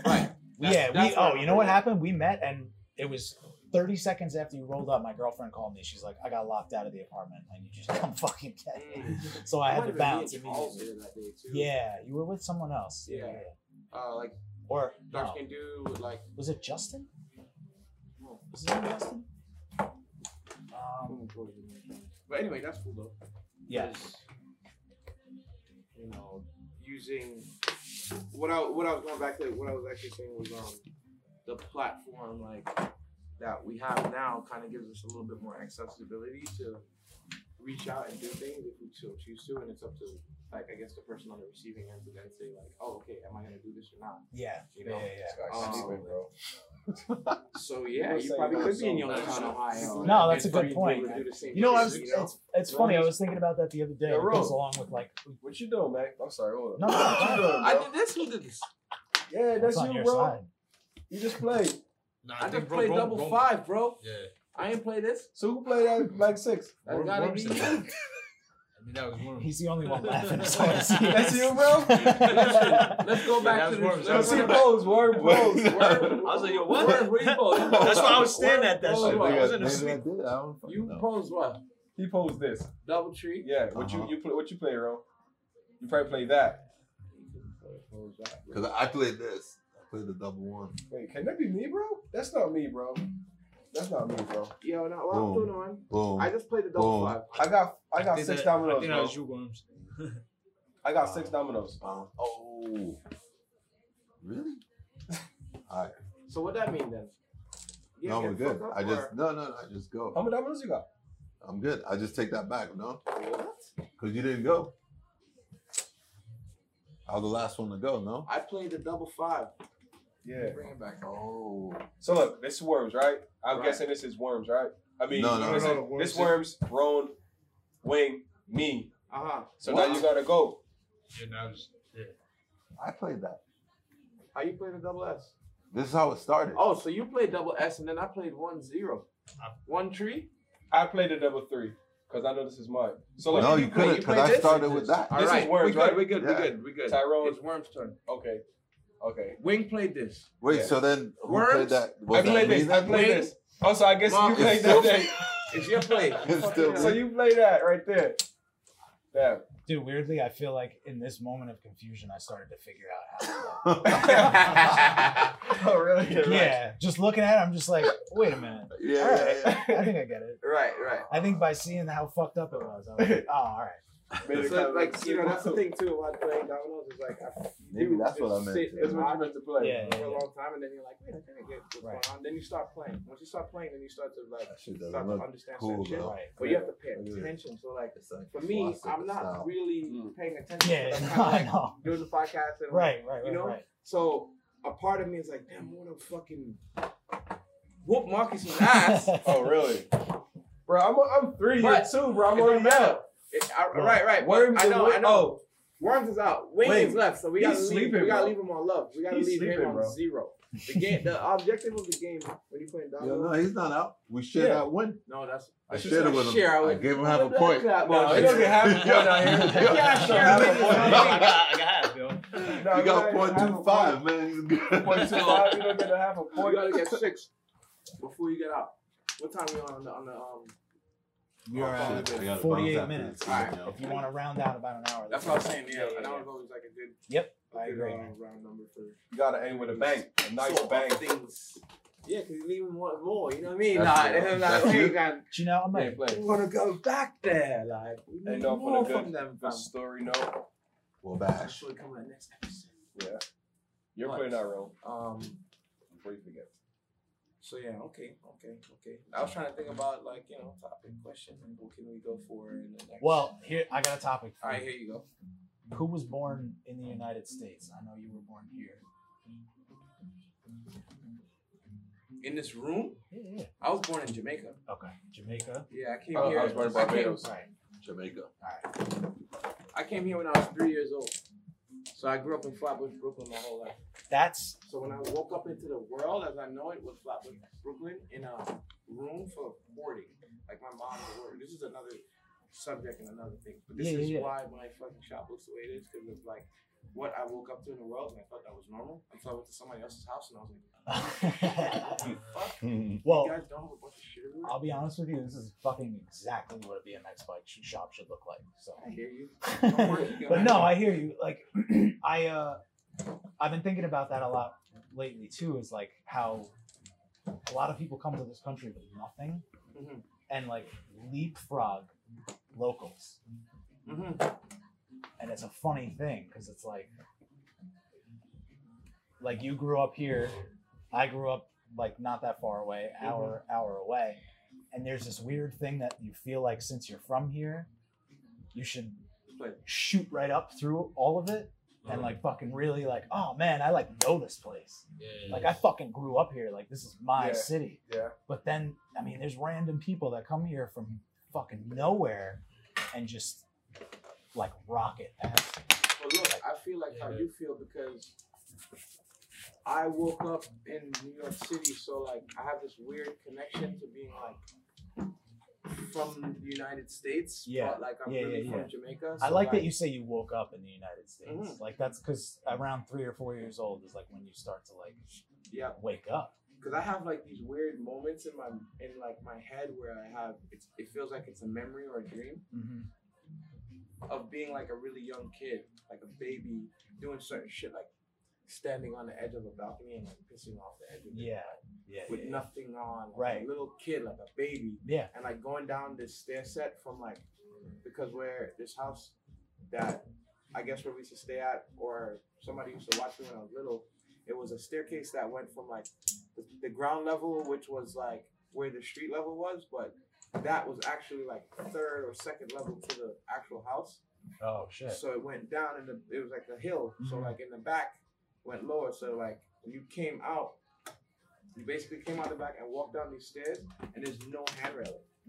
Right. yeah, we. that's what I Oh, you know what happened? We met, and it was 30 seconds after you rolled up. My girlfriend called me. She's like, "I got locked out of the apartment, and you just come fucking get me." So I had to bounce immediately. that day too. Yeah, you were with someone else. Yeah. Uh, like Or dark no, dude with like. was it Justin? Was his name Justin? Um, But anyway, that's cool though. yeah. You know, using what I what I was going back to what I was actually saying was um the platform like that we have now kind of gives us a little bit more accessibility to reach out and do things if we so choose to, and it's up to like I guess the person on the receiving end to then say like, oh okay, am I gonna do this or not? Yeah. You Yeah. know? Yeah. This yeah. Um, sleeping, bro. So yeah, We're you probably that could be in so Youngstown, much. Ohio. No, that's a good point, to man. do the same You know, I was. you know? It's, it's funny. I was thinking about that the other day. Yeah, It Ro. goes along with like. What you doing, man? I'm sorry. Hold on. No, what no, you doing, I did this. Who did this? Yeah, That's that's you, your bro. side. You just played. Nah, I think just bro- played bro- double bro- five, bro. Yeah. I ain't play this. So who played that like six? That Worm- gotta Worm be you. I mean, that was one. He's the only one laughing. So I see it. That's you, bro? Let's go back that to was worms. this. Let's see Let's pose, word pose. I was like, yo, what? Where, where you pose? That's why I was staring at that Pose I shit. I was in a sleep. did. I don't fucking You know. pose what? He posed this. Double tree. Yeah. What Uh-huh. you you play? What you play, bro? You probably played that. That. Because I played this. I played the double one. Wait, can that be me, bro? That's not me, bro. That's not me, bro. Yo, no, what I'm Boom. doing on? Boom. I just played the double Boom. five. I got I got think six that- I dominoes, think that bro. was you, Worms. I got six dominoes. Oh. Really? All right. So what that mean then? You No, we're good. fucked up I just or- no, no, no. I just go. How many dominoes you got? I'm good. I just take that back. No, What? because you didn't go. I was the last one to go. No. I played the double five. Yeah. Bring it back. Oh. So look, this is worms, right? I'm Right. guessing this is worms, right? I mean, No, no, this, no, is- no, this worms. worms, Roan, Wing, me. Uh huh. So now you gotta go. Yeah, that was. Yeah. I played that. How you play the double S? This is how it started. Oh, so you played double S and then I played one zero. I- One tree? I played a double three. Because I know this is mine. So like, no, if you play- couldn't you because play I this, started with that. All This is right, worms, we good, right? we good, Yeah. we good, we good. Tyrone. It's Worm's turn. Okay. Okay. Wing played this. Wait, Yeah. so then who Worms? played that? I Was that played me this. I then? played this. Oh, so I guess Mom, you played that still- day. It's your play. It's still So you played that right there. Damn. Dude, weirdly, I feel like in this moment of confusion, I started to figure out how. To oh really? play. yeah, just looking at it, I'm just like, wait a minute. yeah, All right, yeah, yeah. I think I get it. right, right. I think by seeing how fucked up it was, I was like, oh, all right. Made it So, like, you know, that's the thing too about playing dominoes is like, I, Maybe that's what I just meant sit to That's what you meant to play. Yeah, for yeah, a long time, and then you're like, wait, I think I get what's Right. going on. Then you start playing. Once you start playing, then you start to like That shit doesn't start to understand cool certain shit. Right. But you have to pay Look at it. attention. So like like for me, I'm not style. really Mm. paying attention. Yeah, I'm no, kinda, like, know. doing the podcast and Right, right, right, You know? right. So a part of me is like, damn, I want to fucking whoop Marcus's ass. Oh really? Bro, I'm I'm three But years too, bro. I'm it already don't mad. It, I, Well, right, right. but Worms I is know, what- I know. oh. Worms is out. Wayne Wait, is left, so we gotta leave. sleeping, we gotta bro. leave him on love. We gotta He's leave sleeping, him on bro. zero. The game, the objective of the game when you play Yo, dominoes. no, he's not out. We shared Yeah. that win. No, that's I that's shared it just with a him. share. I would- gave him half a point. that- No, no, he don't get half a point out here. Yeah, sure. Half a I mean. I got, I got half, Bill. No, You you got gotta point have a man. He's good. Point two five. You don't get a half a point. You gotta get six before you get out. What time are you on on the, on the um? We are Oh, at shit, 48 minutes. Alright. If you want to round out about an hour. That's what I'm saying. Yeah, Yeah, an hour yeah. ago like a good. Yep, a I good, agree. uh, round number for. You gotta aim with a bang. A nice sort of bang. Things. Yeah, because you even want more. You know what I mean? That's Nah, good. they're That's like, hey, good. man, But you know, what I'm Yeah, we want to go back there. Like, we need And no, more for the from good, them. good Fam. story note. Well, That's bash. what coming in the next episode. Yeah. You're What? playing that role Um. before you forget. So yeah, okay, okay, okay. I was trying to think about like you know topic question and what can we go for in the next. well, here I got a topic for all right, you. here you go. Who was born in the United States? I know you were born here. In this room, Yeah, yeah. I was born in Jamaica. Okay, Jamaica. Yeah, I came Oh, I was born in I came, Barbados. Jamaica. all right. I came here when I was three years old. So I grew up in Flatbush, Brooklyn, my whole life. That's So when I woke up into the world as I know it was Flatbush, Brooklyn, in a room for of hoarding. Like my mom was hoarding. This is another subject and another thing. But this Yeah, is yeah, why my fucking shop looks the way it is because of like what I woke up to in the world and I thought that was normal. Until I went to somebody else's house and I was like, what the fuck? well. I'll be honest with you. This is fucking exactly what a BMX bike sh- shop should look like. So, I hear you. Don't worry, you but no, I hear you. Like, I uh, I've been thinking about that a lot lately too. Is like how a lot of people come to this country with nothing Mhm. and like leapfrog locals, Mhm. and it's a funny thing because it's like, like you grew up here, I grew up like not that far away, mm-hmm. hour hour away, and there's this weird thing that you feel like since you're from here, you should Like, shoot right up through all of it and uh-huh. like fucking really like oh man i like know this place. Yeah. like i fucking grew up here. Like this is my Yeah. city. Yeah. but then i mean there's random people that come here from fucking nowhere and just like rocket past. But look, I feel like how you feel because I woke up in New York City, so like I have this weird connection to being like from the United States. Yeah. But like I'm Yeah, really yeah, from yeah. Jamaica. i so, like that you say you woke up in the united states Mhm. like that's because around three or four years old is like when you start to like Yeah, wake up because I have like these weird moments in my in like my head where I have it's, it feels like it's a memory or a dream mm-hmm. of being like a really young kid, like a baby, doing certain shit like standing on the edge of a balcony and like pissing off the edge of it. yeah yeah with yeah, nothing on, like Right. A little kid, like a baby, yeah and like going down this stair set from like because where this house that I guess where we used to stay at, or somebody used to watch me when I was little. It was a staircase that went from like the, the ground level, which was like where the street level was, but that was actually like third or second level to the actual house. oh shit So it went down and it was like a hill. So Mhm. like in the back went lower. So like when you came out, you basically came out the back and walked down these stairs and there's no handrail.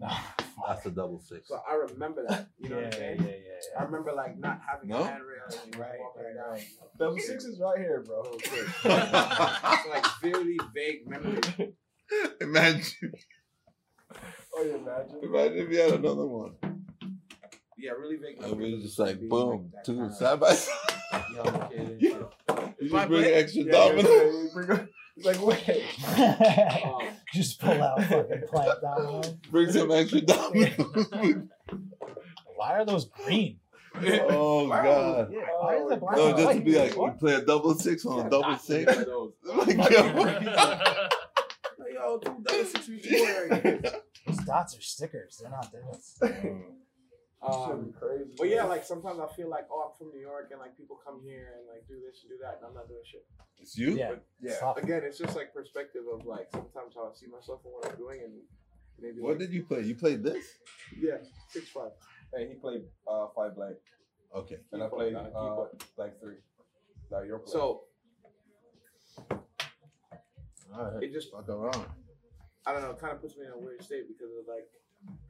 That's a double six. So I remember that. You know yeah, what I'm saying? yeah, yeah, yeah. I remember like not having No? a handrail and Right, walking right, down. right. Double six is right here, bro. It's like very vague memory. Imagine, Oh, you imagine? imagine if you had another one. Yeah, really vague. I numbers we is just like boom, two kinda side by side. young kid and Yeah. shit. You just bring plate? extra Yeah, dominoes. yeah, yeah, bring a- It's like wait. Um, Just pull out fucking plant domino. Bring some extra dominoes. Why are those green? oh god. Yeah, why is it black No, just to be like, you play a double six on a double six. not six. one of those. Like, Like, yo. yo, two double six with you right here. Those dots are stickers. They're not dots. Um, crazy. But yeah, like sometimes I feel like, oh, I'm from New York, and like people come here and like do this and do that, and I'm not doing shit. It's you? Yeah. Yeah. Stop. Again, it's just like perspective of like sometimes how I see myself and what I'm doing, and maybe What like, did you play? You played this? yeah, six five. Hey, he played uh, five blank, Okay. and I Keep played up, keep uh, blank three. Now you're playing. So Alright. it just Fuck around. I don't know, it kind of puts me in a weird state because of like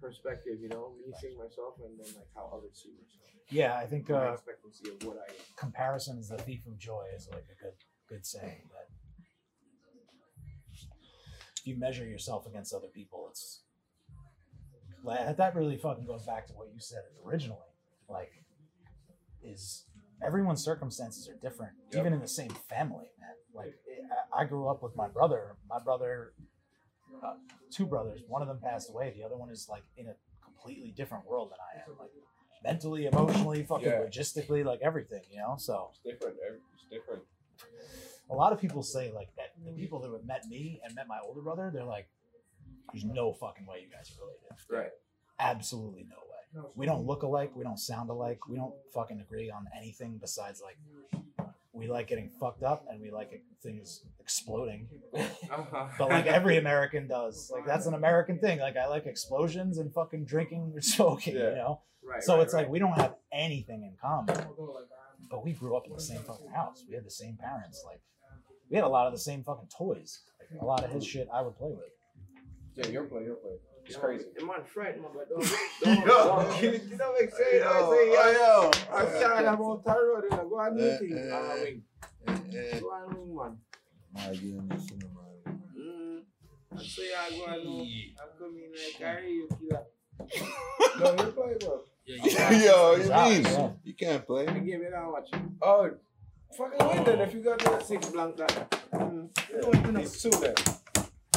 perspective, you know, me seeing myself and then like how others see myself. Yeah, I think My uh, expectancy of what I am. comparison is the thief of joy is like a good good saying that if you measure yourself against other people, it's that really fucking goes back to what you said originally. Like, is everyone's circumstances are different, Yep. even in the same family, man. Like, I grew up with my brother. My brother, uh, two brothers. One of them passed away. The other one is like in a completely different world than I am. Like mentally, emotionally, fucking Yeah. logistically, like everything, you know. So it's different. It's different. a lot of people say like that the people that have met me and met my older brother, they're like, "There's no fucking way you guys are related." Right. Absolutely no way. We don't look alike. We don't sound alike. We don't fucking agree on anything besides like we like getting fucked up and we like things exploding. Uh-huh. But like every American does. Like that's an American thing. Like I like explosions and fucking drinking or smoking. Yeah. You know. right, So right, it's right. like we don't have anything in common, but we grew up in the same fucking house. We had the same parents. Like we had a lot of the same fucking toys. Like, a lot of his shit I would play with. Yeah, you're playing. You're playing. It's crazy. know, Man, frightened, man, but don't, Yo. don't, don't, you know what I'm saying? Yo, I'm saying, yeah. oh, I'm yo. sorry about Taro, then I go and do Eh, things. eh. Ah, wing. Eh, eh. Go and wing, man. My game is cinema. Mm. I say I go and do. I come in like, carry you, killer. No, you're playing, bro. Yeah, Yo, yeah. what you mean? yeah. You can't play. The game you don't watch. Oh, fucking win then if you got that. Six blank that. Mm. Yeah, It's two then.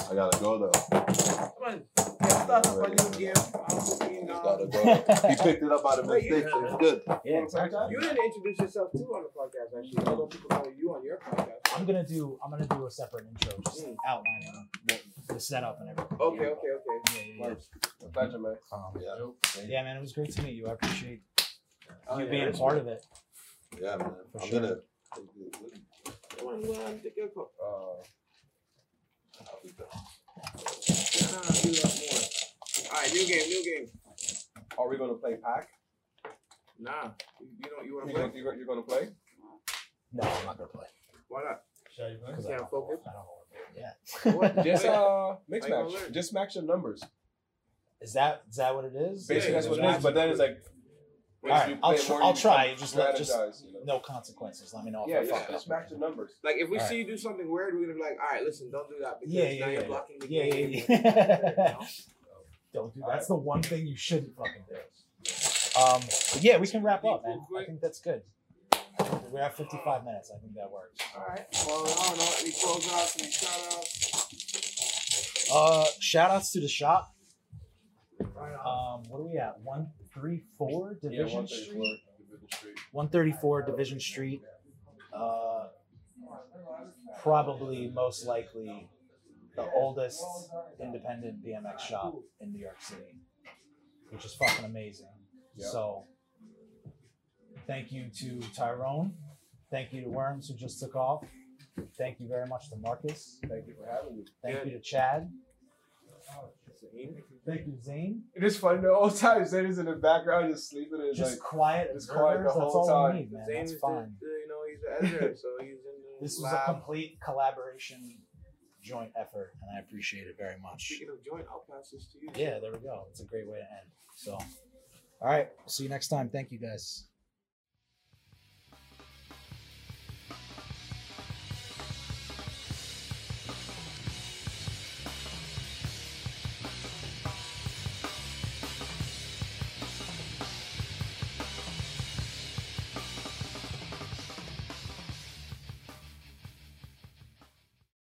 I gotta go though. Come on. Yeah, start up a new game. I'm cooking now. gotta go. He picked it up out of mistake, so it's good. Yeah, exactly. You didn't introduce yourself too on the podcast, actually. Although people know you on your podcast. I'm gonna do. I'm gonna do a separate intro, just Mm. outlining what, the setup and everything. Okay, okay, okay. Yeah, yeah, Works. A pleasure, man. yeah. Um, Yeah, yeah, man, it was great to meet you. I appreciate Oh, you yeah, being a that's part right. of it. yeah, man. For I'm sure. gonna. Come on, go on, take your cup. Uh, Nah, do that more. Alright, new game, new game. are we gonna play pack? Nah, you, you don't. You You want to gonna, play? you gonna, you're gonna play? No, I'm not gonna play. Why not? Because I, Can't don't- focus? I don't know what I'm doing yet. What? Just uh, mix How match. learn? Just match your numbers. Is that is that what it is? Basically, Yeah, that's what it is. But then it's like, All right, I'll, tr- more, I'll try. Just let just you know? no consequences. Let me know if Yeah, I yeah. fuck Just up. match your numbers. Like if we Alright. see you do something weird, we're gonna be like, all right, listen, don't do that because Yeah, now yeah, you're yeah. blocking the Yeah, yeah, game. yeah. You know? Don't do that. that's the one thing you shouldn't fucking do. Um, yeah, we can wrap up, man. I think that's good. We're at 55 minutes. I think that works. All right. Well, I don't know. Any close outs, any shout outs? Uh, shout outs to the shop. Um, what are we at? One three four Yeah, Division 134 Division Street. One thirty four Division Street. Uh, probably most likely the oldest independent BMX shop in New York City, which is fucking amazing. Yeah. So, thank you to Tyrone. Thank you to Worms who just took off. Thank you very much to Marcus. Thank you for having me. Thank you to Chad. Thank you, Zane. It is funny the whole time Zane is in the background just sleeping. And Just like, quiet just quiet observers. the That's whole all we time. need, man. Zane That's is fine. The, the, you know, he's the editor, so he's in the This was a complete collaboration joint effort, and I appreciate it very much. Speaking of joint, I'll pass this to you. Yeah, there we go. It's a great way to end. So, all right, see you next time. Thank you guys.